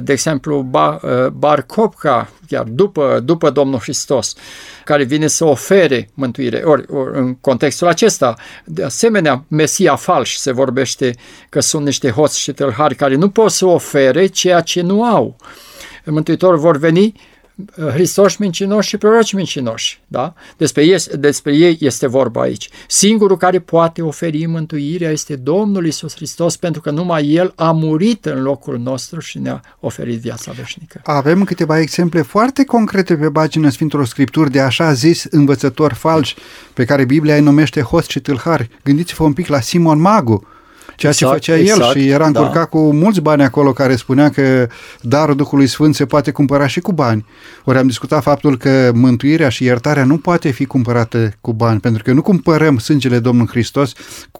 de exemplu, Bar Copca, chiar după, după Domnul Hristos, care vine să ofere mântuire. Ori, ori în contextul acesta, de asemenea, Mesia falș se vorbește că sunt niște hoți și tâlhari care nu pot să ofere ceea ce nu au. Mântuitorul vor veni Hristos mincinoși și proroci mincinoși. Da? Despre, ei, despre ei este vorba aici. Singurul care poate oferi mântuirea este Domnul Isus Hristos, pentru că numai El a murit în locul nostru și ne-a oferit viața veșnică. Avem câteva exemple foarte concrete pe pagină Sfintelor Scripturi de așa zis învățători falși, pe care Biblia îi numește hoți și tâlhari. Gândiți-vă un pic la Simon Magu, ceea exact, ce făcea exact, el și era încurcat da. cu mulți bani acolo care spunea că darul Duhului Sfânt se poate cumpăra și cu bani. Ori am discutat faptul că mântuirea și iertarea nu poate fi cumpărată cu bani, pentru că nu cumpărăm sângele Domnului Hristos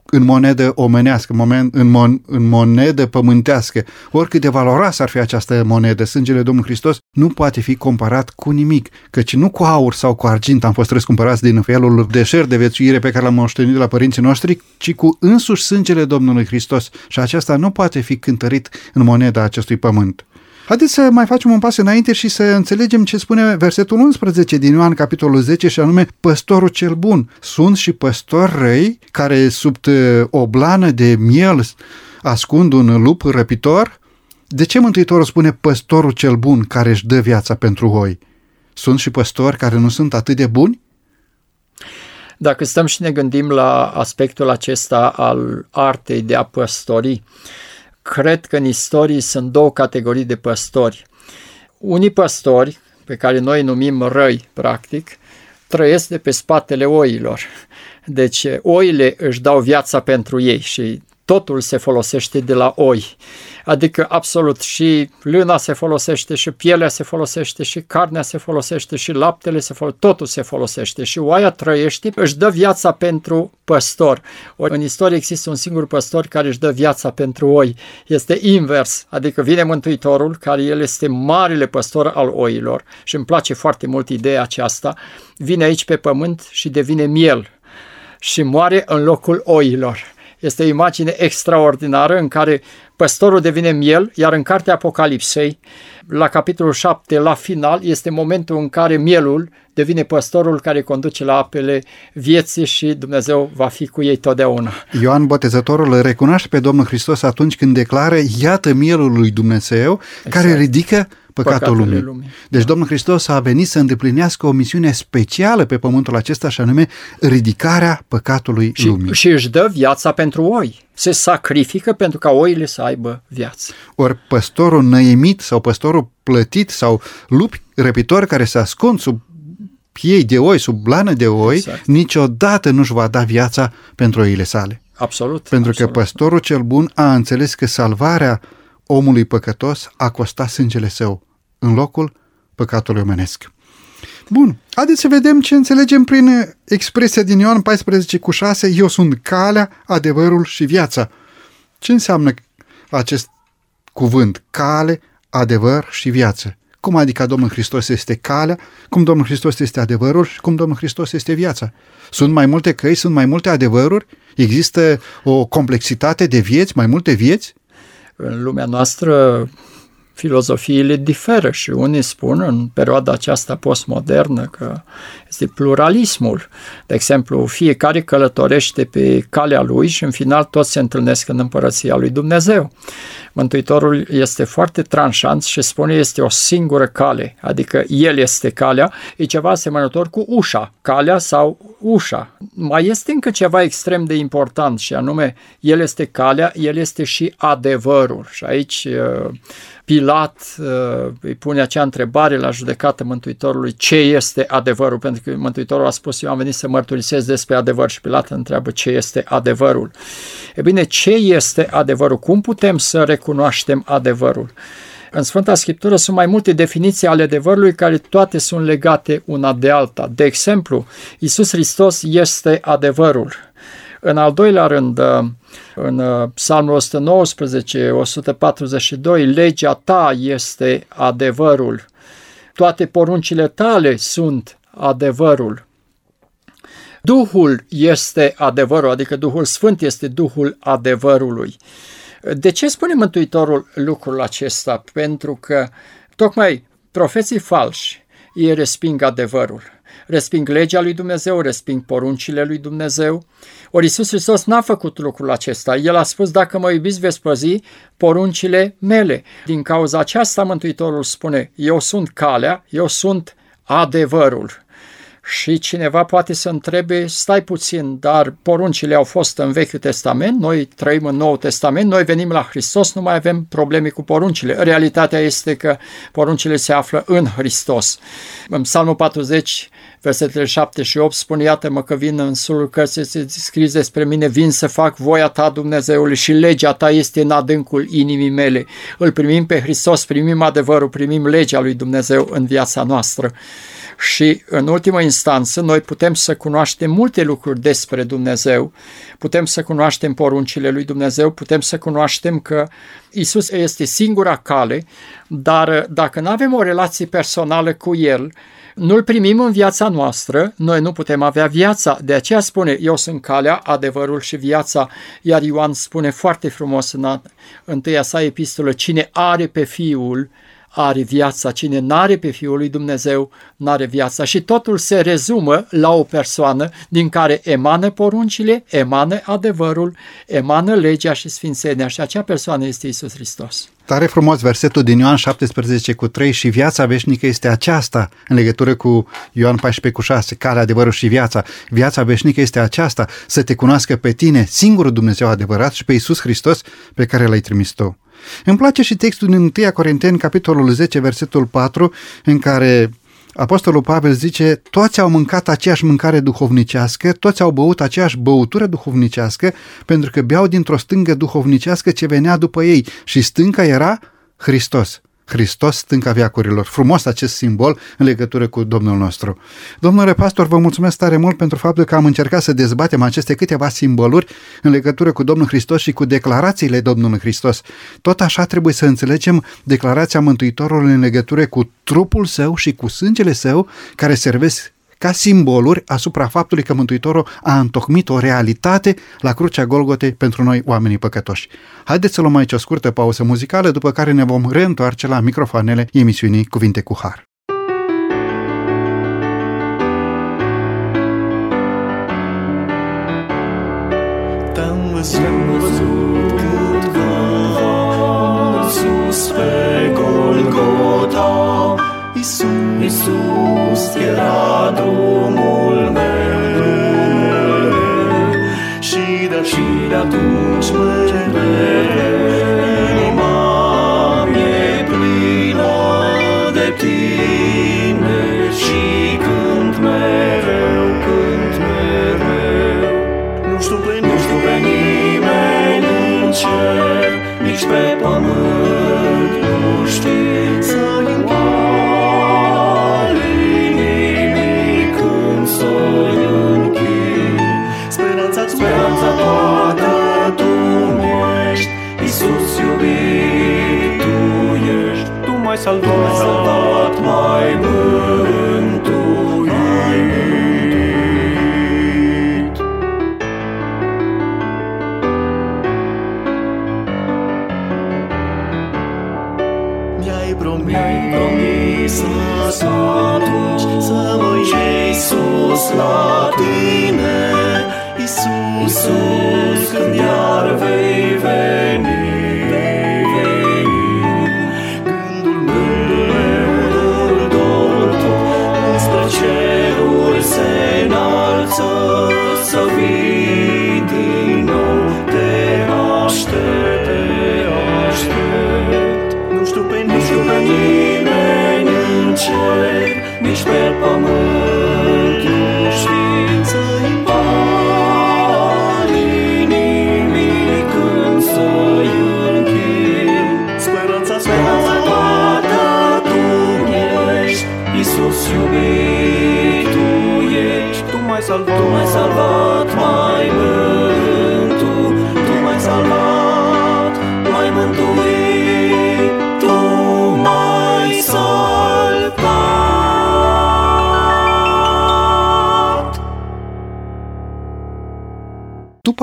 în monedă omenească, în, mon, în monedă pământească. Oricât de valoroasă ar fi această monedă, sângele Domnului Hristos nu poate fi comparat cu nimic, căci nu cu aur sau cu argint am fost răscumpărați din felul de șer de vețuire pe care l-am moștenit de la părinții noștri, ci cu însuși sângele Domnului Hristos și aceasta nu poate fi cântărit în moneda acestui pământ. Haideți să mai facem un pas înainte și să înțelegem ce spune versetul 11 din Ioan, capitolul 10, și anume păstorul cel bun. Sunt și păstori răi care sub o blană de miel ascund un lup răpitor? De ce Mântuitorul spune păstorul cel bun care își dă viața pentru oi? Sunt și păstori care nu sunt atât de buni? Dacă stăm și ne gândim la aspectul acesta al artei de a păstori, cred că în istorie sunt două categorii de păstori. Unii păstori, pe care noi numim răi, practic, trăiesc de pe spatele oilor. Deci oile își dau viața pentru ei și totul se folosește de la oi. Adică absolut și lâna se folosește și pielea se folosește și carnea se folosește și laptele se folosește, totul se folosește și oaia trăiește, își dă viața pentru păstor. Ori în istorie există un singur păstor care își dă viața pentru oi. Este invers, adică vine Mântuitorul, care el este marele păstor al oilor și îmi place foarte mult ideea aceasta, vine aici pe pământ și devine miel și moare în locul oilor. Este o imagine extraordinară în care păstorul devine miel, iar în cartea Apocalipsei, la capitolul 7, la final, este momentul în care mielul devine păstorul care conduce la apele vieții și Dumnezeu va fi cu ei totdeauna. Ioan Botezătorul îl recunoaște pe Domnul Hristos atunci când declară, iată mielul lui Dumnezeu exact. care ridică păcatul lumii. lumii. Deci Domnul Hristos a venit să îndeplinească o misiune specială pe pământul acesta și anume ridicarea păcatului și, lumii. Și își dă viața pentru oi. Se sacrifică pentru ca oile să aibă viață. Ori păstorul năimit sau păstorul plătit sau lupi răpitori care se ascund sub piei de oi, sub blană de oi, exact. niciodată nu-și va da viața pentru oile sale. Absolut. Pentru absolut. că păstorul cel bun a înțeles că salvarea omului păcătos a costat sângele său în locul păcatului omenesc. Bun, haideți să vedem ce înțelegem prin expresia din Ioan 14 cu 6, eu sunt calea, adevărul și viața. Ce înseamnă acest cuvânt, cale, adevăr și viață? Cum adică Domnul Hristos este calea, cum Domnul Hristos este adevărul și cum Domnul Hristos este viața? Sunt mai multe căi, sunt mai multe adevăruri? Există o complexitate de vieți, mai multe vieți? În lumea noastră filozofiile diferă și unii spun în perioada aceasta postmodernă că este pluralismul. De exemplu, fiecare călătorește pe calea lui și în final toți se întâlnesc în împărăția lui Dumnezeu. Mântuitorul este foarte tranșant și spune este o singură cale, adică El este calea, e ceva asemănător cu ușa, calea sau ușa. Mai este încă ceva extrem de important și anume El este calea, El este și adevărul. Și aici uh, Pilat uh, îi pune acea întrebare la judecată Mântuitorului, ce este adevărul? Pentru că Mântuitorul a spus, eu am venit să mărturisesc despre adevăr și Pilat întreabă ce este adevărul. E bine, ce este adevărul? Cum putem să recunoaștem adevărul? În Sfânta Scriptură sunt mai multe definiții ale adevărului care toate sunt legate una de alta. De exemplu, Isus Hristos este adevărul. În al doilea rând, în uh, Psalmul 119, 142, legea ta este adevărul. Toate poruncile tale sunt adevărul. Duhul este adevărul, adică Duhul Sfânt este Duhul adevărului. De ce spune Mântuitorul lucrul acesta? Pentru că tocmai profeții falși ei resping adevărul resping legea lui Dumnezeu, resping poruncile lui Dumnezeu. Ori Iisus Hristos n-a făcut lucrul acesta. El a spus, dacă mă iubiți, veți păzi poruncile mele. Din cauza aceasta Mântuitorul spune, eu sunt calea, eu sunt adevărul. Și cineva poate să întrebe, stai puțin, dar poruncile au fost în Vechiul Testament, noi trăim în Noul Testament, noi venim la Hristos, nu mai avem probleme cu poruncile. Realitatea este că poruncile se află în Hristos. În Psalmul 40, versetele 7 și 8 spune, iată-mă că vin în sulul cărții, se scrie despre mine, vin să fac voia ta, Dumnezeule, și legea ta este în adâncul inimii mele. Îl primim pe Hristos, primim adevărul, primim legea lui Dumnezeu în viața noastră și, în ultimă instanță, noi putem să cunoaștem multe lucruri despre Dumnezeu, putem să cunoaștem poruncile lui Dumnezeu, putem să cunoaștem că Isus este singura cale, dar dacă nu avem o relație personală cu El, nu-L primim în viața noastră, noi nu putem avea viața. De aceea spune, eu sunt calea, adevărul și viața. Iar Ioan spune foarte frumos în întâia sa epistolă, cine are pe Fiul, are viața. Cine n-are pe Fiul lui Dumnezeu, n-are viața. Și totul se rezumă la o persoană din care emană poruncile, emană adevărul, emană legea și sfințenia și acea persoană este Isus Hristos. Tare frumos versetul din Ioan 17 cu 3 și viața veșnică este aceasta în legătură cu Ioan 14 cu 6, care adevărul și viața. Viața veșnică este aceasta, să te cunoască pe tine, singurul Dumnezeu adevărat și pe Isus Hristos pe care l-ai trimis tu. Îmi place și textul din 1 Corinteni, capitolul 10, versetul 4, în care Apostolul Pavel zice, toți au mâncat aceeași mâncare duhovnicească, toți au băut aceeași băutură duhovnicească, pentru că beau dintr-o stângă duhovnicească ce venea după ei și stânca era Hristos. Hristos, stânca viacurilor. Frumos acest simbol în legătură cu Domnul nostru. Domnule pastor, vă mulțumesc tare mult pentru faptul că am încercat să dezbatem aceste câteva simboluri în legătură cu Domnul Hristos și cu declarațiile Domnului Hristos. Tot așa trebuie să înțelegem declarația Mântuitorului în legătură cu trupul său și cu sângele său care servesc ca simboluri asupra faptului că Mântuitorul a întocmit o realitate la crucea Golgotei pentru noi oamenii păcătoși. Haideți să luăm aici o scurtă pauză muzicală, după care ne vom reîntoarce la microfoanele emisiunii Cuvinte cu Har. Te-am văzut cândva sus pe Golgota, Iisus, Iisus era drumul meu. Și de, și de atunci mereu Inima mi-e plină de tine. Și cânt mereu, cânt mereu. Nu știu pe, nu știu pe nimeni în cer Nici pe pământ nu știu Tu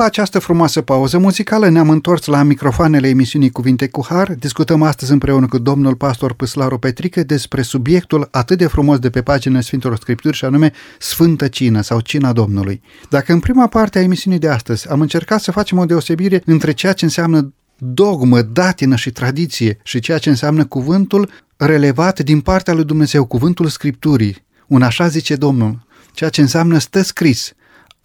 această frumoasă pauză muzicală ne-am întors la microfoanele emisiunii Cuvinte cu Har. Discutăm astăzi împreună cu domnul pastor Păslaru Petrică despre subiectul atât de frumos de pe paginile Sfintelor Scripturi și anume Sfântă Cină sau Cina Domnului. Dacă în prima parte a emisiunii de astăzi am încercat să facem o deosebire între ceea ce înseamnă dogmă, datină și tradiție și ceea ce înseamnă cuvântul relevat din partea lui Dumnezeu, cuvântul Scripturii, un așa zice Domnul, ceea ce înseamnă stă scris,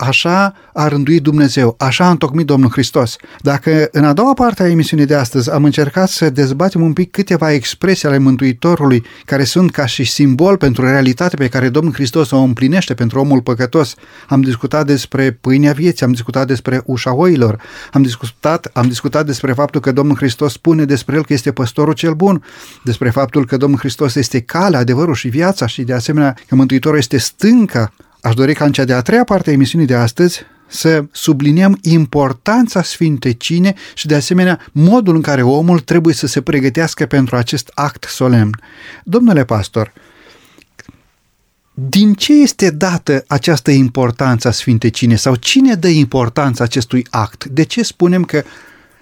Așa a rânduit Dumnezeu, așa a întocmit Domnul Hristos. Dacă în a doua parte a emisiunii de astăzi am încercat să dezbatem un pic câteva expresii ale Mântuitorului care sunt ca și simbol pentru realitatea pe care Domnul Hristos o împlinește pentru omul păcătos, am discutat despre pâinea vieții, am discutat despre ușa oilor, am discutat, am discutat despre faptul că Domnul Hristos spune despre el că este păstorul cel bun, despre faptul că Domnul Hristos este calea, adevărul și viața și de asemenea că Mântuitorul este stânca Aș dori ca în cea de-a treia parte a emisiunii de astăzi să subliniem importanța Sfintei Cine și de asemenea modul în care omul trebuie să se pregătească pentru acest act solemn. Domnule pastor, din ce este dată această importanță a Sfintei Cine sau cine dă importanța acestui act? De ce spunem că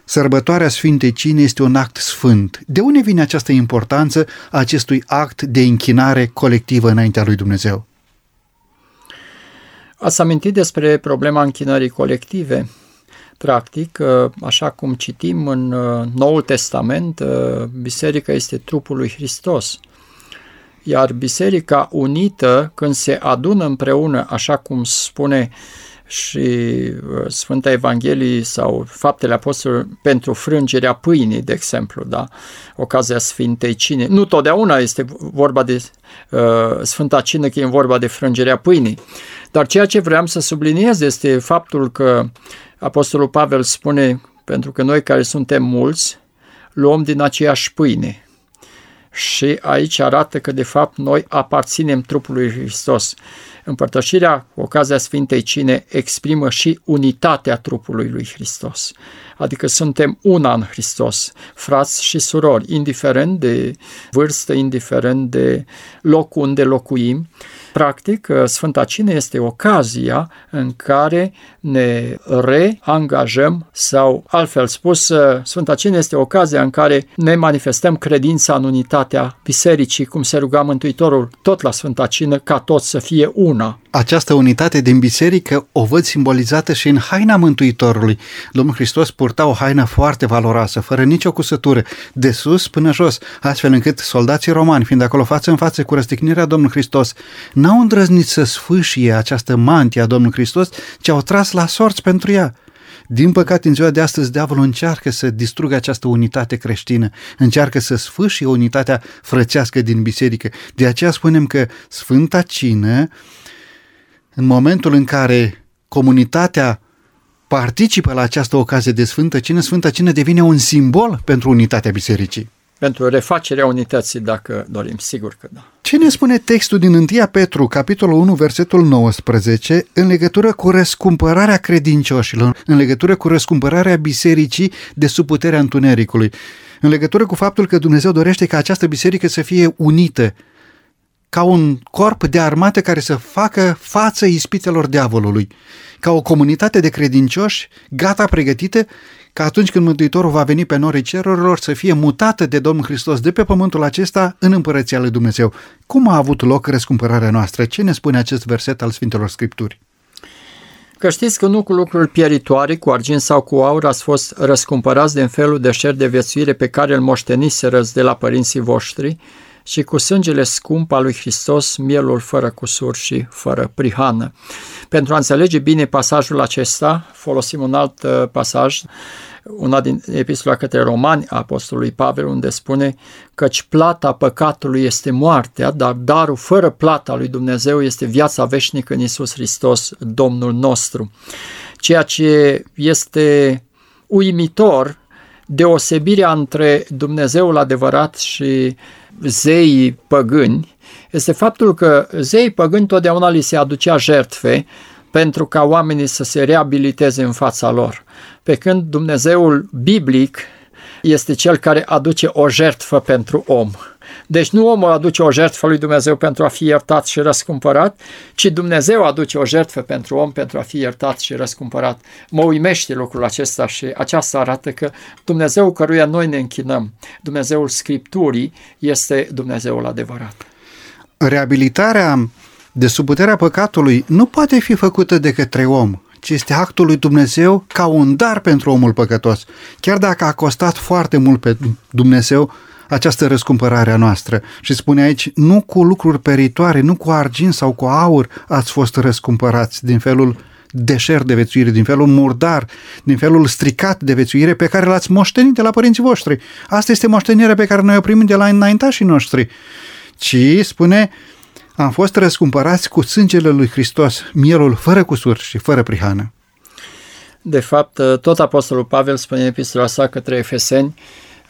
Sărbătoarea Sfintei Cine este un act sfânt. De unde vine această importanță a acestui act de închinare colectivă înaintea lui Dumnezeu? Ați amintit despre problema închinării colective. Practic, așa cum citim în Noul Testament, biserica este trupul lui Hristos. Iar biserica unită, când se adună împreună, așa cum spune și Sfânta Evanghelie sau Faptele Apostolului pentru frângerea pâinii, de exemplu, da? ocazia Sfintei Cine. Nu totdeauna este vorba de uh, Sfânta Cină, că e vorba de frângerea pâinii. Dar ceea ce vreau să subliniez este faptul că Apostolul Pavel spune, pentru că noi care suntem mulți, luăm din aceeași pâine. Și aici arată că, de fapt, noi aparținem trupului Hristos. Împărtășirea cu ocazia Sfintei Cine exprimă și unitatea trupului lui Hristos. Adică suntem una în Hristos, frați și surori, indiferent de vârstă, indiferent de loc unde locuim. Practic, Sfânta Cine este ocazia în care ne reangajăm sau, altfel spus, Sfânta Cine este ocazia în care ne manifestăm credința în unitatea bisericii, cum se ruga Mântuitorul tot la Sfânta Cină, ca toți să fie una. Această unitate din biserică o văd simbolizată și în haina Mântuitorului. Domnul Hristos purta o haină foarte valoroasă, fără nicio cusătură, de sus până jos, astfel încât soldații romani, fiind acolo față în față cu răstignirea Domnului Hristos, n-au îndrăznit să sfâșie această mantie a Domnului Hristos, ci au tras la sorți pentru ea. Din păcate, în ziua de astăzi, diavolul încearcă să distrugă această unitate creștină, încearcă să sfâșie unitatea frățească din biserică. De aceea spunem că Sfânta Cină, în momentul în care comunitatea participă la această ocazie de Sfântă Cină, Sfânta Cină devine un simbol pentru unitatea bisericii. Pentru refacerea unității, dacă dorim, sigur că da. Ce ne spune textul din 1 Petru, capitolul 1, versetul 19, în legătură cu răscumpărarea credincioșilor, în legătură cu răscumpărarea bisericii de sub puterea întunericului, în legătură cu faptul că Dumnezeu dorește ca această biserică să fie unită, ca un corp de armată care să facă față ispitelor diavolului, ca o comunitate de credincioși gata pregătită ca atunci când Mântuitorul va veni pe norii cerurilor să fie mutată de Domnul Hristos de pe pământul acesta în împărăția lui Dumnezeu. Cum a avut loc răscumpărarea noastră? Ce ne spune acest verset al Sfintelor Scripturi? Că știți că nu cu lucruri pieritoare, cu argint sau cu aur, ați fost răscumpărați din felul de șer de viețuire pe care îl moșteniseră de la părinții voștri, și cu sângele scump al lui Hristos, mielul fără cusur și fără prihană. Pentru a înțelege bine pasajul acesta, folosim un alt uh, pasaj, una din epistola către romani a apostolului Pavel, unde spune căci plata păcatului este moartea, dar darul fără plata lui Dumnezeu este viața veșnică în Isus Hristos, Domnul nostru. Ceea ce este uimitor, deosebirea între Dumnezeul adevărat și zeii păgâni este faptul că zeii păgâni totdeauna li se aducea jertfe pentru ca oamenii să se reabiliteze în fața lor. Pe când Dumnezeul biblic este cel care aduce o jertfă pentru om. Deci nu omul aduce o jertfă lui Dumnezeu pentru a fi iertat și răscumpărat, ci Dumnezeu aduce o jertfă pentru om pentru a fi iertat și răscumpărat. Mă uimește lucrul acesta și aceasta arată că Dumnezeu căruia noi ne închinăm, Dumnezeul Scripturii, este Dumnezeul adevărat. Reabilitarea de sub puterea păcatului nu poate fi făcută de către om, ci este actul lui Dumnezeu ca un dar pentru omul păcătos. Chiar dacă a costat foarte mult pe Dumnezeu această răscumpărare a noastră. Și spune aici, nu cu lucruri peritoare, nu cu argint sau cu aur ați fost răscumpărați din felul deșert de vețuire, din felul murdar, din felul stricat de vețuire pe care l-ați moștenit de la părinții voștri. Asta este moștenirea pe care noi o primim de la înaintașii noștri. Ci, spune, am fost răscumpărați cu sângele lui Hristos, mielul fără cusur și fără prihană. De fapt, tot Apostolul Pavel spune în epistola sa către Efeseni,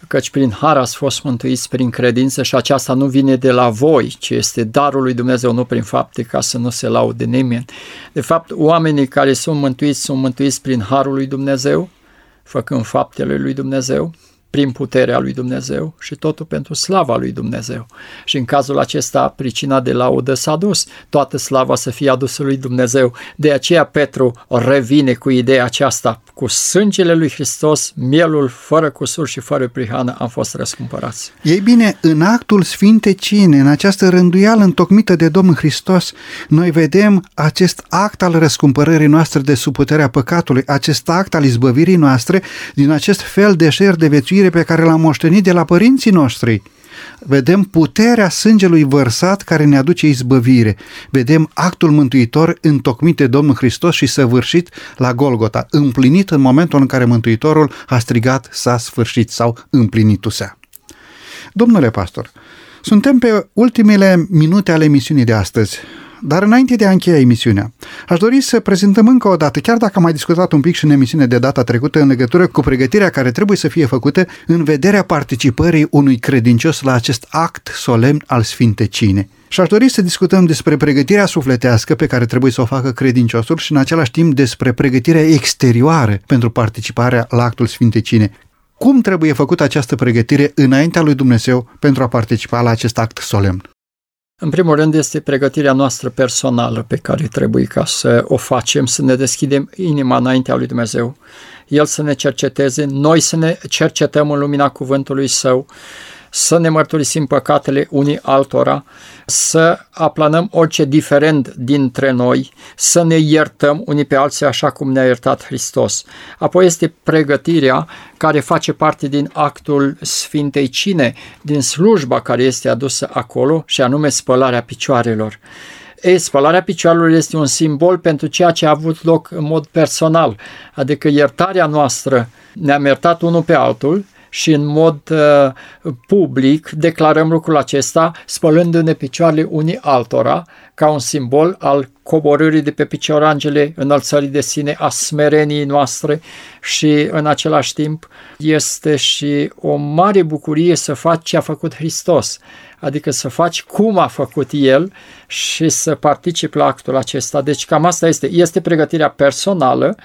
căci prin har ați fost mântuiți prin credință și aceasta nu vine de la voi, ci este darul lui Dumnezeu, nu prin fapte, ca să nu se laude nimeni. De fapt, oamenii care sunt mântuiți sunt mântuiți prin harul lui Dumnezeu, făcând faptele lui Dumnezeu, prin puterea lui Dumnezeu și totul pentru slava lui Dumnezeu. Și în cazul acesta, pricina de laudă s-a dus, toată slava să fie adusă lui Dumnezeu. De aceea Petru revine cu ideea aceasta, cu sângele lui Hristos, mielul fără cusur și fără prihană am fost răscumpărați. Ei bine, în actul Sfinte Cine, în această rânduială întocmită de Domnul Hristos, noi vedem acest act al răscumpărării noastre de sub puterea păcatului, acest act al izbăvirii noastre din acest fel de șer de viețuire pe care l-am moștenit de la părinții noștri. Vedem puterea sângelui vărsat care ne aduce izbăvire. Vedem actul mântuitor întocmit de Domnul Hristos și săvârșit la Golgota, împlinit în momentul în care Mântuitorul a strigat s-a sfârșit sau împlinitu-se. Domnule pastor, suntem pe ultimele minute ale emisiunii de astăzi. Dar înainte de a încheia emisiunea, aș dori să prezentăm încă o dată, chiar dacă am mai discutat un pic și în emisiune de data trecută în legătură cu pregătirea care trebuie să fie făcută în vederea participării unui credincios la acest act solemn al Sfintecine. Și aș dori să discutăm despre pregătirea sufletească pe care trebuie să o facă credinciosul și în același timp despre pregătirea exterioară pentru participarea la actul Sfintecine. Cum trebuie făcută această pregătire înaintea lui Dumnezeu pentru a participa la acest act solemn? În primul rând este pregătirea noastră personală pe care trebuie ca să o facem, să ne deschidem inima înaintea lui Dumnezeu, El să ne cerceteze, noi să ne cercetăm în lumina cuvântului Său, să ne mărturisim păcatele unii altora, să aplanăm orice diferent dintre noi, să ne iertăm unii pe alții așa cum ne-a iertat Hristos. Apoi este pregătirea care face parte din actul Sfintei Cine, din slujba care este adusă acolo și anume spălarea picioarelor. Ei, spălarea picioarelor este un simbol pentru ceea ce a avut loc în mod personal, adică iertarea noastră ne-am iertat unul pe altul și în mod uh, public declarăm lucrul acesta spălându-ne picioarele unii altora ca un simbol al coborârii de pe piciorangele, înălțării de sine, a smereniei noastre și în același timp este și o mare bucurie să faci ce a făcut Hristos, adică să faci cum a făcut El și să participi la actul acesta. Deci cam asta este, este pregătirea personală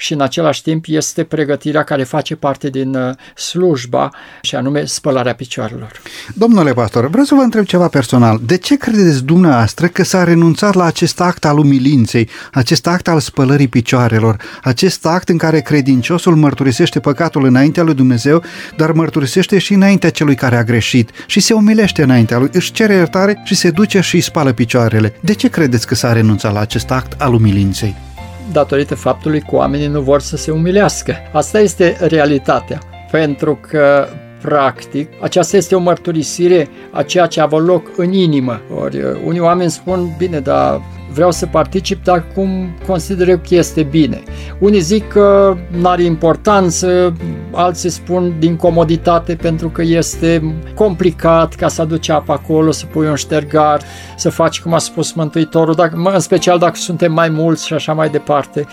și în același timp este pregătirea care face parte din uh, slujba și anume spălarea picioarelor. Domnule pastor, vreau să vă întreb ceva personal. De ce credeți dumneavoastră că s-a renunțat la acest act al umilinței, acest act al spălării picioarelor, acest act în care credinciosul mărturisește păcatul înaintea lui Dumnezeu, dar mărturisește și înaintea celui care a greșit și se umilește înaintea lui, își cere iertare și se duce și îi spală picioarele. De ce credeți că s-a renunțat la acest act al umilinței? Datorită faptului că oamenii nu vor să se umilească. Asta este realitatea. Pentru că practic, aceasta este o mărturisire a ceea ce a avut loc în inimă. Ori unii oameni spun, bine, dar vreau să particip, dar cum consider eu că este bine. Unii zic că nu are importanță, alții spun din comoditate pentru că este complicat ca să aduci apă acolo, să pui un ștergar, să faci cum a spus Mântuitorul, dacă, în special dacă suntem mai mulți și așa mai departe.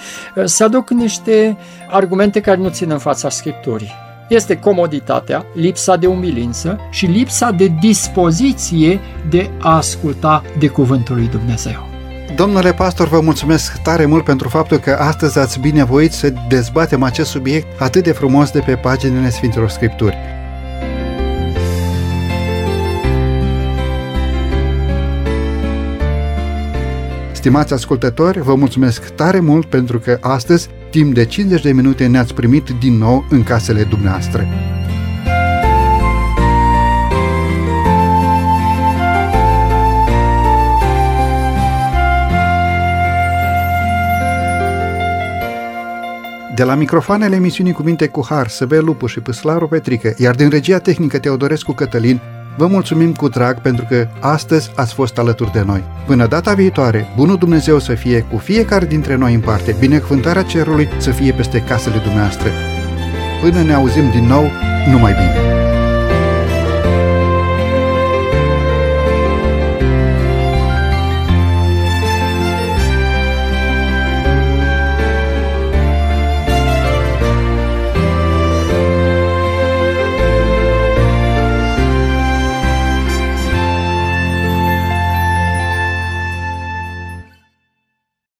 Se aduc niște argumente care nu țin în fața Scripturii este comoditatea, lipsa de umilință și lipsa de dispoziție de a asculta de cuvântul lui Dumnezeu. Domnule pastor, vă mulțumesc tare mult pentru faptul că astăzi ați binevoit să dezbatem acest subiect atât de frumos de pe paginile Sfintelor Scripturi. Stimați ascultători, vă mulțumesc tare mult pentru că astăzi, timp de 50 de minute, ne-ați primit din nou în casele dumneavoastră. De la microfoanele emisiunii Cuvinte cu Har, Săbe Lupu și Păslaru Petrică, iar din regia tehnică Teodorescu Cătălin, vă mulțumim cu drag pentru că astăzi ați fost alături de noi. Până data viitoare, bunul Dumnezeu să fie cu fiecare dintre noi în parte, binecuvântarea cerului să fie peste casele dumneavoastră. Până ne auzim din nou, numai bine!